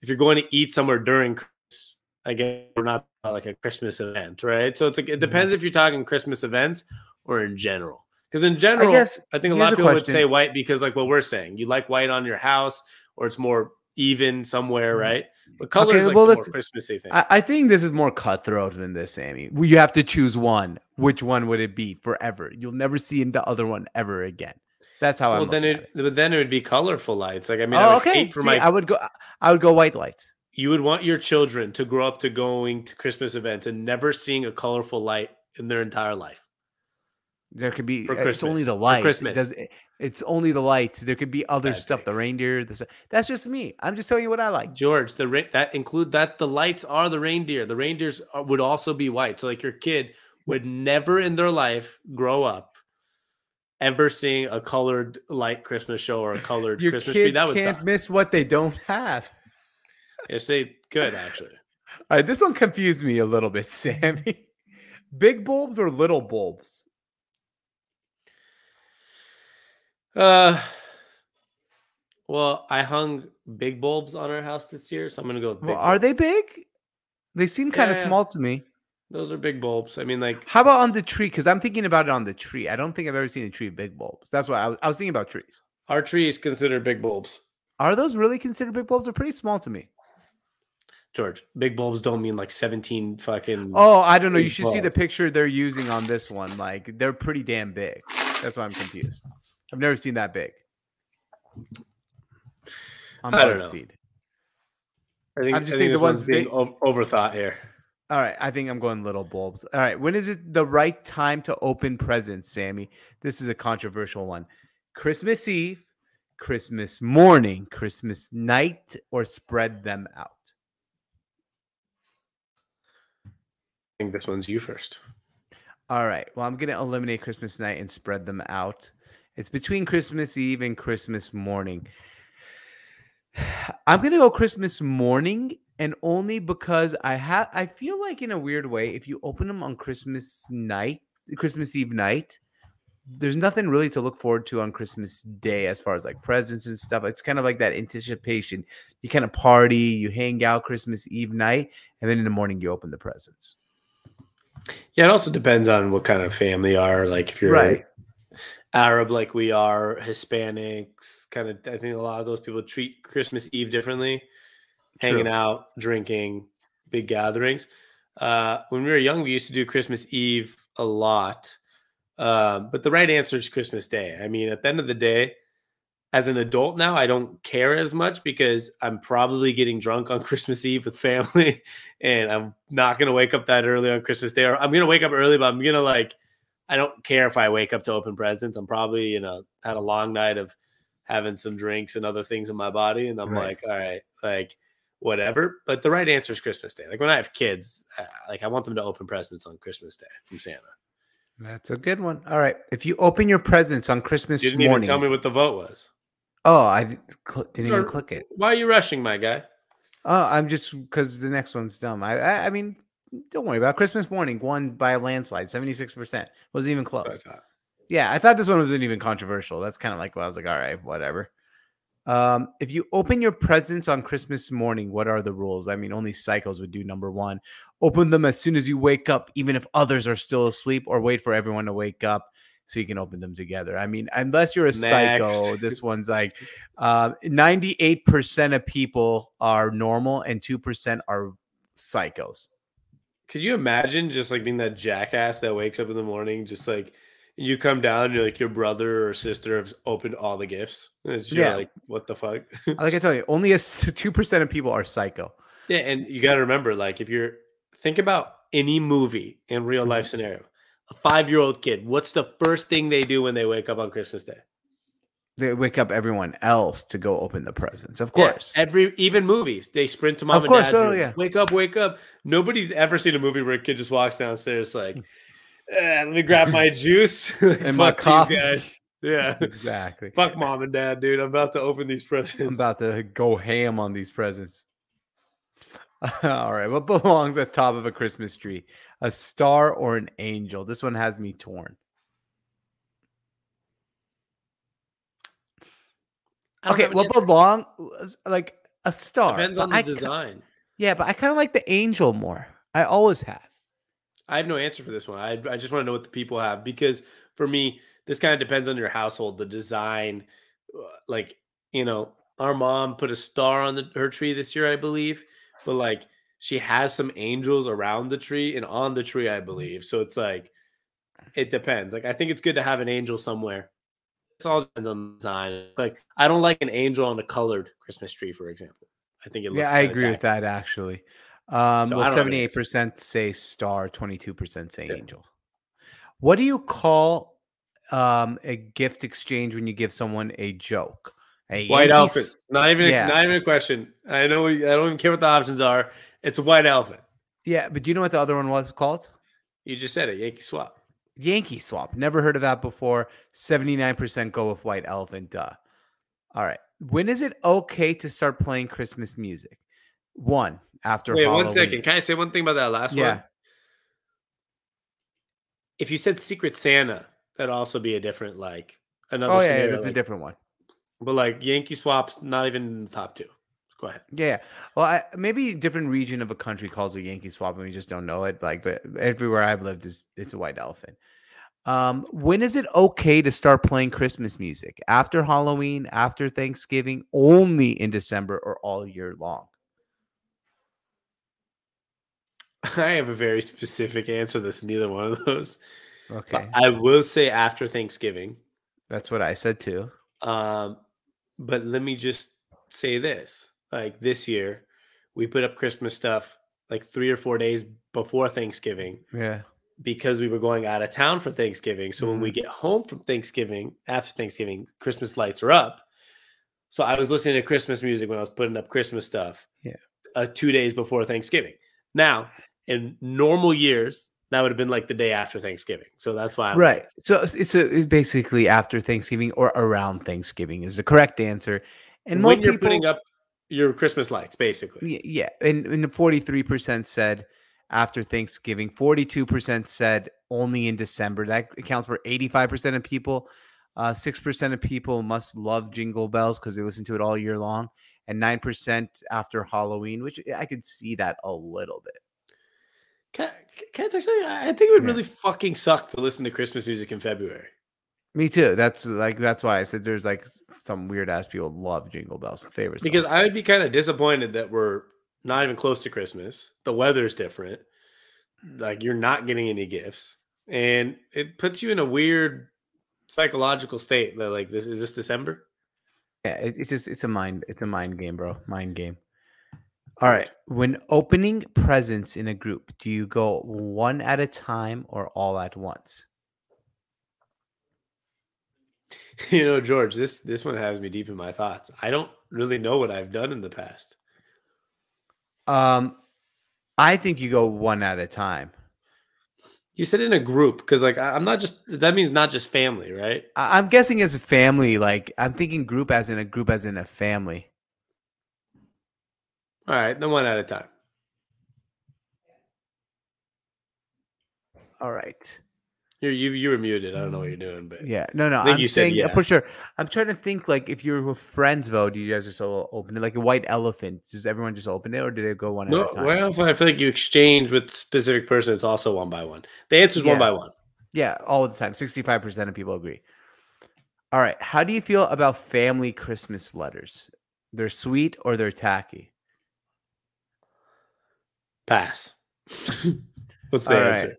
if you're going to eat somewhere during Christmas, guess we're not like a Christmas event, right? So it's like it mm-hmm. depends if you're talking Christmas events or in general. Because in general, I, guess I think a lot of people would say white because like what we're saying, you like white on your house or it's more even somewhere, mm-hmm. right? But color Okay, is like well, more Christmassy thing. I, I think this is more cutthroat than this, Sammy. You have to choose one. Which one would it be forever? You'll never see the other one ever again. That's how well, I'm then it, it. but then it would be colorful lights. Like I mean, I oh, would okay. See, my I would go. I would go white lights. you would want your children to grow up to going to Christmas events and never seeing a colorful light in their entire life. There could be For uh, it's only the For lights. It Christmas. does- it's only the lights. There could be other stuff, the reindeer. The, that's just me. I'm just telling you what I like. George, the that include that the lights are the reindeer. The reindeers are, would also be white. So like your kid would never in their life grow up ever seeing a colored light Christmas show or a colored Your Christmas kids tree. That would can't suck. miss what they don't have. Yes, they could actually. All right, this one confused me a little bit, Sammy. Big bulbs or little bulbs? Uh, well, I hung big bulbs on our house this year, so I'm gonna go with big. Well, are bulbs. they big? They seem kind of Yeah, yeah. small to me. Those are big bulbs. I mean, like How about on the tree? Because I'm thinking about it on the tree. I don't think I've ever seen a tree with big bulbs. That's why I was, I was thinking about trees. our tree is considered big bulbs. Are those really considered big bulbs? They're pretty small to me. George, big bulbs don't mean like 17 fucking. Oh, I don't know. You should see the picture they're using on this one. Like they're pretty damn big. That's why I'm confused. I've never seen that big. On I don't know. BuzzFeed. I think, I'm just I think the ones being they- overthought here. All right, I think I'm going little bulbs. All right, when is it the right time to open presents, Sammy? This is a controversial one. Christmas Eve, Christmas morning, Christmas night, or spread them out. I think this one's you first. All right. Well, I'm going to eliminate Christmas night and spread them out. It's between Christmas Eve and Christmas morning. I'm going to go Christmas morning and only because I have I feel like in a weird way if you open them on Christmas night, Christmas Eve night, there's nothing really to look forward to on Christmas Day as far as like presents and stuff. It's kind of like that anticipation. You kind of party, you hang out Christmas Eve night, and then in the morning you open the presents. Yeah, it also depends on what kind of family you are. Like if you're Right. Arab, like we are, Hispanics, kind of. I think a lot of those people treat Christmas Eve differently, hanging True. out, drinking, big gatherings. Uh, when we were young, we used to do Christmas Eve a lot, um, but the right answer is Christmas Day. I mean, at the end of the day, as an adult now, I don't care as much because I'm probably getting drunk on Christmas Eve with family, and I'm not gonna wake up that early on Christmas Day. Or I'm gonna wake up early, but I'm gonna like, I don't care if I wake up to open presents. I'm probably you know had a long night of having some drinks and other things in my body, and I'm Right. like, all right, like whatever. But the right answer is Christmas Day. Like when I have kids, uh, like I want them to open presents on Christmas Day from Santa. That's a good one. All right. If you open your presents on Christmas You didn't morning, even tell me what the vote was. oh, I cl- didn't even click it. Why are you rushing, my guy? Oh, I'm just because the next one's dumb. I, I, I mean, don't worry about it. Christmas morning won by a landslide, seventy six percent. Wasn't even what I close. Yeah, I thought this one wasn't even controversial. That's kind of like, well, I was like, all right, whatever. Um, if you open your presents on Christmas morning, what are the rules? I mean, only psychos would do number one. Open them as soon as you wake up, even if others are still asleep, or wait for everyone to wake up so you can open them together. I mean, unless you're a psycho, this one's like uh, 98% of people are normal and 2% are psychos. Could you imagine just like being that jackass that wakes up in the morning, just like you come down, and you're like your brother or sister has opened all the gifts. Yeah. like, what the fuck? Like I tell you, only a 2% of people are psycho. yeah, and you got to remember, like, if you're think about any movie in real Mm-hmm. life scenario, a five year old kid, what's the first thing they do when they wake up on Christmas Day? They wake up everyone else to go open the presents. Of Yeah, course. every even movies, they sprint to mom Of and course, dad's oh, yeah. Wake up, wake up. Nobody's ever seen a movie where a kid just walks downstairs Hmm. like, "Eh, let me grab my juice And my coffee." guys. Yeah. exactly. Fuck mom and dad, dude. I'm about to open these presents. I'm about to go ham on these presents. All right. What belongs at top of a Christmas tree? A star or an angel? This one has me torn. Okay, what answer. belong like a star? depends on the I ki- design. Yeah, but I kind of like the angel more. I always have. I have no answer for this one. I, I just want to know what the people have because for me, this kind of depends on your household, the design. uh, Like, you know, our mom put a star on the, her tree this year, I believe, but like she has some angels around the tree and on the tree, I believe. So it's like, it depends. Like, I think it's good to have an angel somewhere. It all depends on the design. Like, I don't like an angel on a colored Christmas tree, for example. I think it looks Yeah, I agree with that actually. Um, So well, don't have an seventy-eight percent say star, twenty-two percent say Yeah. angel. What do you call um, a gift exchange when you give someone a joke? A White Yankees- elephant. Not even. Yeah. Not even a question. I know. we- I don't even care what the options are. It's a white elephant. Yeah, but do you know what the other one was called? You just said it. Yankee swap. Yankee swap. Never heard of that before. Seventy-nine percent go with white elephant. Duh. All right. When is it okay to start playing Christmas music? One after. Wait one second. Can I say one thing about that last Yeah. one? If you said Secret Santa, that'd also be a different like another. Oh yeah, scenario, that's a different one. But like Yankee swaps, not even in the top two. Go ahead. Yeah. Well, I, maybe different region of a country calls a Yankee swap, and we just don't know it. Like, but everywhere I've lived is it's a white elephant. Um, when is it okay to start playing Christmas music? After Halloween, after Thanksgiving, only in December, or all year long? I have a very specific answer. That's neither one of those. Okay, But I will say after Thanksgiving. that's what I said too. Um, but let me just say this: like this year, we put up Christmas stuff like three or four days before Thanksgiving Yeah. because we were going out of town for Thanksgiving. So Mm-hmm. when we get home from Thanksgiving, after Thanksgiving, Christmas lights are up. So I was listening to Christmas music when I was putting up Christmas stuff. Yeah. Uh, two days before Thanksgiving. Now, in normal years, that would have been like the day after Thanksgiving. So that's why I'm right. So it's a, it's basically after Thanksgiving or around Thanksgiving is the correct answer. And when you're people, putting up your Christmas lights, basically. Yeah, and, and 43% said after Thanksgiving. 42% said only in December. That accounts for 85% of people. Uh, 6% of people must love Jingle Bells because they listen to it all year long. And 9% after Halloween, which I could see that a little bit. Can, can I tell you something? I think it would Yeah. really fucking suck to listen to Christmas music in February. Me too. That's like that's why I said there's like some weird ass people love Jingle Bells. Favorite Because. I would be kind of disappointed that we're not even close to Christmas. The weather's different. Like you're not getting any gifts. And it puts you in a weird psychological state that like this is this December? Yeah, it, it's just it's a mind it's a mind game, bro. Mind game. All right. When opening presents in a group, do you go one at a time or all at once? You know, George, this this one has me deep in my thoughts. I don't really know what I've done in the past. Um, I think you go one at a time. You said in a group because like I- I'm not just that means not just family, right? I'm guessing as a family, like I'm thinking group as in a group as in a family. All right, then one at a time. All right. You're, you you were muted. I don't know what you're doing, but Yeah. No, no. think I'm you saying yeah. yeah. for sure. I'm trying to think like if you're with friends, though, do you guys just all open it like a white elephant? Does everyone just open it, or do they go one no. at a time? Well, I feel like you exchange with specific person, it's also one by one. The answer is one by one. Yeah, all the time. 65% of people agree. All right. How do you feel about family Christmas letters? They're sweet or they're tacky? Pass. What's the All right. answer?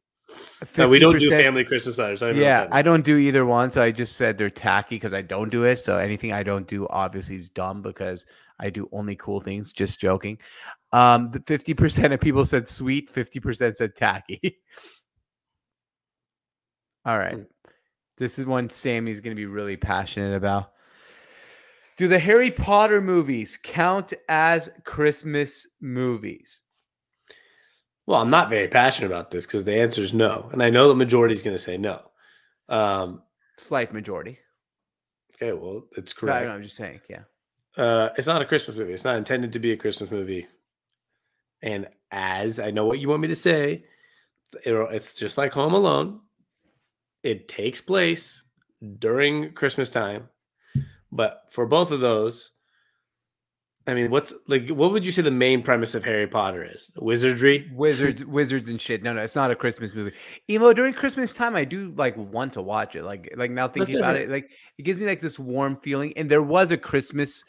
No, we don't do family Christmas letters. I don't Yeah, I don't do either one. So I just said they're tacky because I don't do it. So anything I don't do obviously is dumb because I do only cool things. Just joking. Um, the 50% of people said sweet, 50% said tacky. All right. Hmm. This is one Sammy's going to be really passionate about. Do the Harry Potter movies count as Christmas movies? Well, I'm not very passionate about this because the answer is no, and I know the majority is going to say no. Um, Slight majority. okay, well, it's correct. no, I'm just saying. Yeah. Uh, it's not a Christmas movie. It's not intended to be a Christmas movie. And as I know what you want me to say, it's just like Home Alone. It takes place during Christmas time, but for both of those, I mean, what's like? What would you say the main premise of Harry Potter is? Wizardry. wizards wizards and shit. No no it's not a christmas movie. Emo during christmas time i do like want to watch it. Like like now thinking about it like it gives me like this warm feeling. And there was a christmas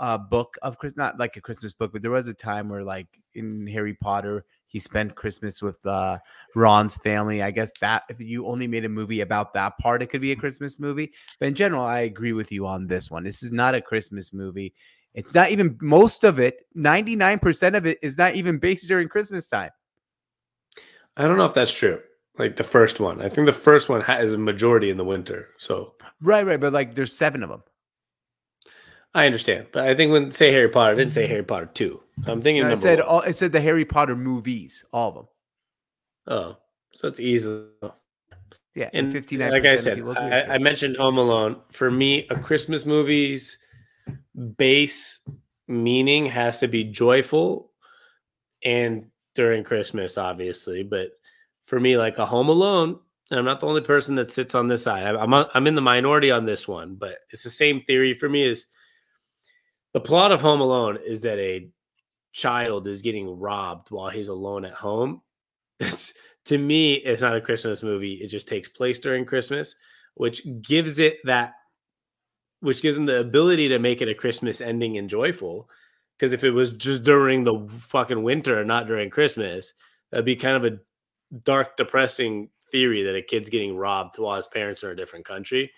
uh book of Chris not like a christmas book but there was a time where like in harry potter he spent christmas with uh ron's family. I guess that if you only made a movie about that part it could be a christmas movie. But in general i agree with you on this one. This is not a christmas movie It's not even most of it, 99% of it is not even based during Christmas time. I don't know if that's true. Like the first one, I think the first one has a majority in the winter. So Right, right. But like there's seven of them. I understand, but I think when say Harry Potter, I didn't say mm-hmm. Harry Potter two. So I'm thinking No, it said one. all, it said the Harry Potter movies, all of them. Oh, so it's easy. Yeah, And 59 like I said, I, I mentioned Home Alone. For me, a Christmas movie's base meaning has to be joyful and during Christmas, obviously. But for me, like a Home Alone, and I'm not the only person that sits on this side. I'm I'm in the minority on this one, but it's the same theory for me. Is the plot of Home Alone is that a child is getting robbed while he's alone at home. That's to me, it's not a Christmas movie. It just takes place during Christmas, which gives it that, which gives them the ability to make it a Christmas ending and joyful. Because if it was just during the fucking winter not during Christmas, that'd be kind of a dark, depressing theory that a kid's getting robbed while his parents are in a different country.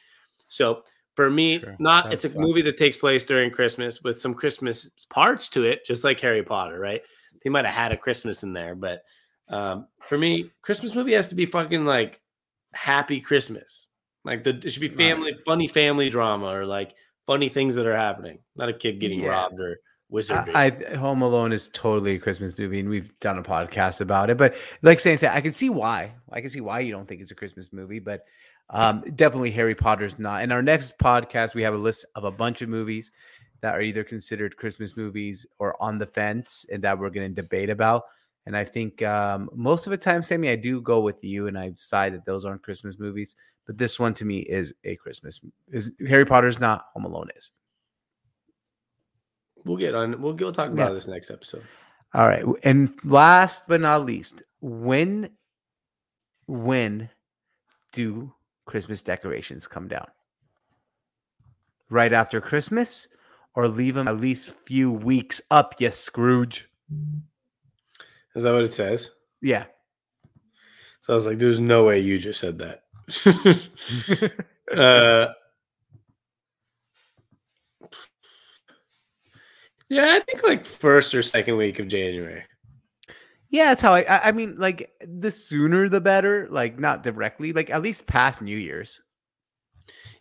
So for me, Sure, not that it's a movie that takes place during Christmas with some Christmas parts to it, just like Harry Potter, right? They might have had a Christmas in there, but um, for me, Christmas movie has to be fucking like happy Christmas. Like the it should be Right. family, funny family drama or like funny things that are happening, not a kid getting Yeah. robbed or wizardry. I, I Home Alone is totally a Christmas movie, and we've done a podcast about it. But like saying, say, I can see why. I can see why you don't think it's a Christmas movie, but um, definitely Harry Potter's not. In our next podcast, we have a list of a bunch of movies that are either considered Christmas movies or on the fence, and that we're going to debate about. And I think um, most of the time, Sammy, I do go with you, and I decide that those aren't Christmas movies. But this one to me is a Christmas. Is Harry Potter's not? Home Alone is. we'll get on. We'll go talk about Yeah. this next episode. All right. And last but not least, when when do Christmas decorations come down? Right after Christmas or leave them at least few weeks up, yes, Scrooge. Is that what it says? Yeah. So I was like, "There's no way you just said that." uh, yeah, I think like first or second week of January. yeah, that's how I, I I mean, like the sooner the better, like not directly, like at least past New Year's.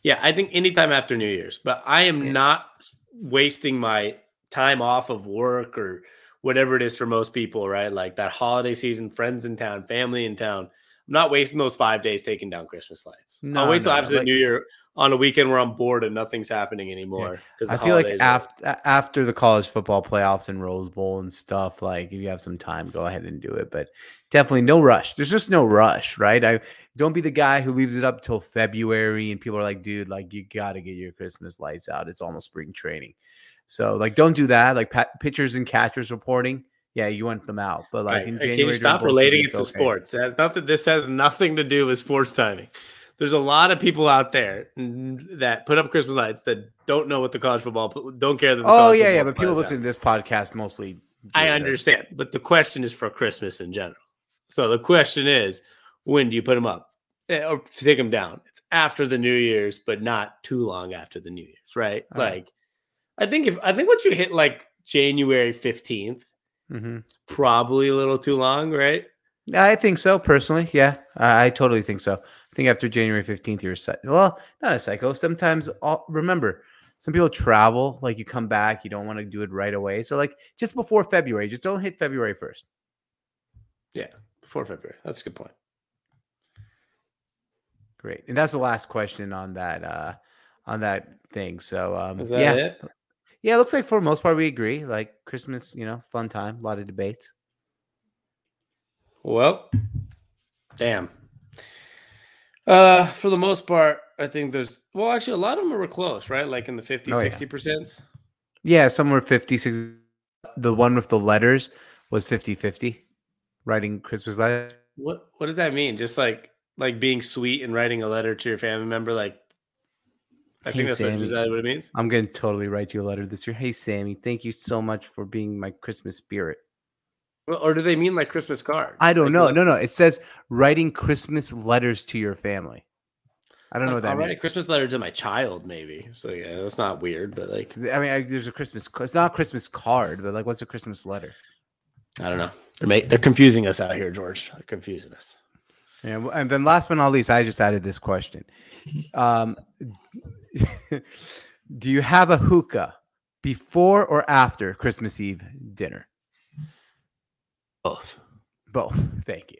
Yeah, I think anytime after New Year's, but I am Yeah. not wasting my time off of work or whatever it is for most people, right? Like that holiday season, friends in town, family in town. I'm not wasting those five days taking down Christmas lights. I'll No, wait till no, after the New Year on a weekend where I'm bored and nothing's happening anymore. Because I feel like after after the college football playoffs and Rose Bowl and stuff, like if you have some time, go ahead and do it. But definitely no rush. There's just no rush, right? I don't be the guy who leaves it up till February and people are like, dude, like you got to get your Christmas lights out. It's almost spring training. So like, don't do that. Like pa- pitchers and catchers reporting, yeah, you want them out. But like Right. in January, Can you stop relating season, it to okay. sports? It has nothing. This has nothing to do with sports timing. There's a lot of people out there that put up Christmas lights that don't know what the college football don't care that. The Oh yeah, yeah. But people listening to this podcast mostly. I this. understand, but the question is for Christmas in general. So the question is, when do you put them up Eh, or to take them down? It's after the New Year's, but not too long after the New Year's, right? All right. I think if I think once you hit like January fifteenth, Mhm. probably a little too long, right? I think so personally. Yeah, I, I totally think so. I think after January fifteenth, you're a well, not a psycho. Sometimes, all, remember, some people travel. Like you come back, you don't want to do it right away. So like just before February, just don't hit February first. Yeah, Before February. That's a good point. Great, and that's the last question on that uh on that thing. So um, Is that yeah, it? Yeah, it looks like for the most part we agree. Like Christmas, you know, fun time, a lot of debates. Well, damn. Uh, for the most part, I think there's well, actually, a lot of them were close, right? Like in the 50, Oh, yeah. 60 percent. Yeah, somewhere 56. The one with the letters was 50 50. Writing Christmas letters. What what does that mean? Just like like being sweet and writing a letter to your family member, like I Hey, think that's what, Sammy. is that what it means. I'm going to totally write you a letter this year. Hey, Sammy, thank you so much for being my Christmas spirit. Well, or do they mean like Christmas cards? I don't Like, know. No, no. It says writing Christmas letters to your family. I don't know what that I'll write a. Christmas letter to my child, maybe. So yeah, that's not weird, but like I mean, I, there's a Christmas. It's not a Christmas card, but like, what's a Christmas letter? I don't know. They're ma- they're confusing us out here, George. They're confusing us. Yeah, and then last but not least, I just added this question: um, Do you have a hookah before or after Christmas Eve dinner? Both. Both. Thank you.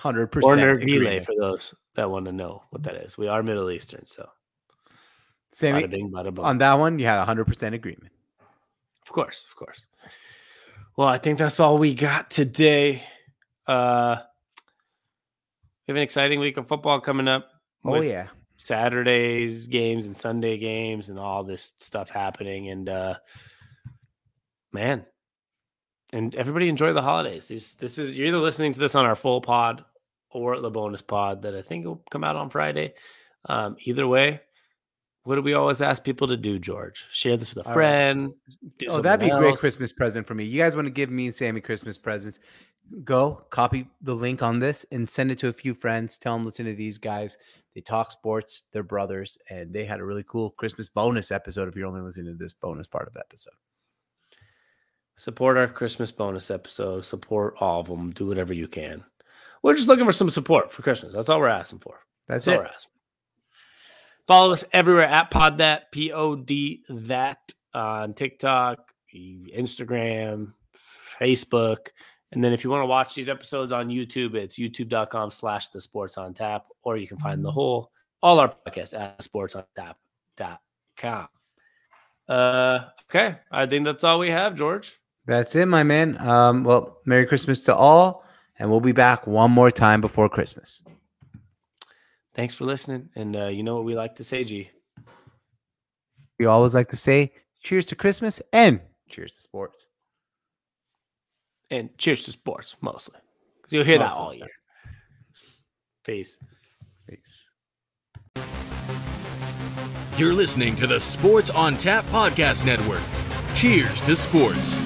100%. Or nargile for those that want to know what that is. We are Middle Eastern, so Sammy, bada bing, bada on that one, you had hundred percent agreement. Of course, of course. Well, I think that's all we got today. Uh we have an exciting week of football coming up. Oh yeah. Saturdays games and Sunday games and all this stuff happening. And uh man, and everybody enjoy the holidays. This this is you're either listening to this on our full pod or the bonus pod that I think will come out on Friday. Um, either way, what do we always ask people to do, George? Share this with a All right. friend. do Oh, that'd be a great. Christmas present for me. You guys want to give me and Sammy Christmas presents? Go copy the link on this and send it to a few friends. Tell them listen to these guys. They talk sports. They're brothers, and they had a really cool Christmas bonus episode. If you're only listening to this bonus part of the episode, Support our Christmas bonus episode. Support all of them. Do whatever you can. We're just looking for some support for Christmas. That's all we're asking for. that's That's it. all we're asking. Follow us everywhere at Pod That P O D That uh, on TikTok, Instagram, Facebook, and then if you want to watch these episodes on YouTube, it's YouTube.com/slash The Sports on Tap, or you can find the whole all our podcasts at Sports on Tap.com. Uh, okay, I think that's all we have, George. That's it, my man. Um, well, Merry Christmas to all, and we'll be back one more time before Christmas. Thanks for listening, and uh, you know what we like to say, G. We always like to say cheers to Christmas and cheers to sports. And cheers to sports mostly because you'll hear that Most of all year. Peace. Peace. You're listening to the Sports on Tap Podcast Network. Cheers to sports.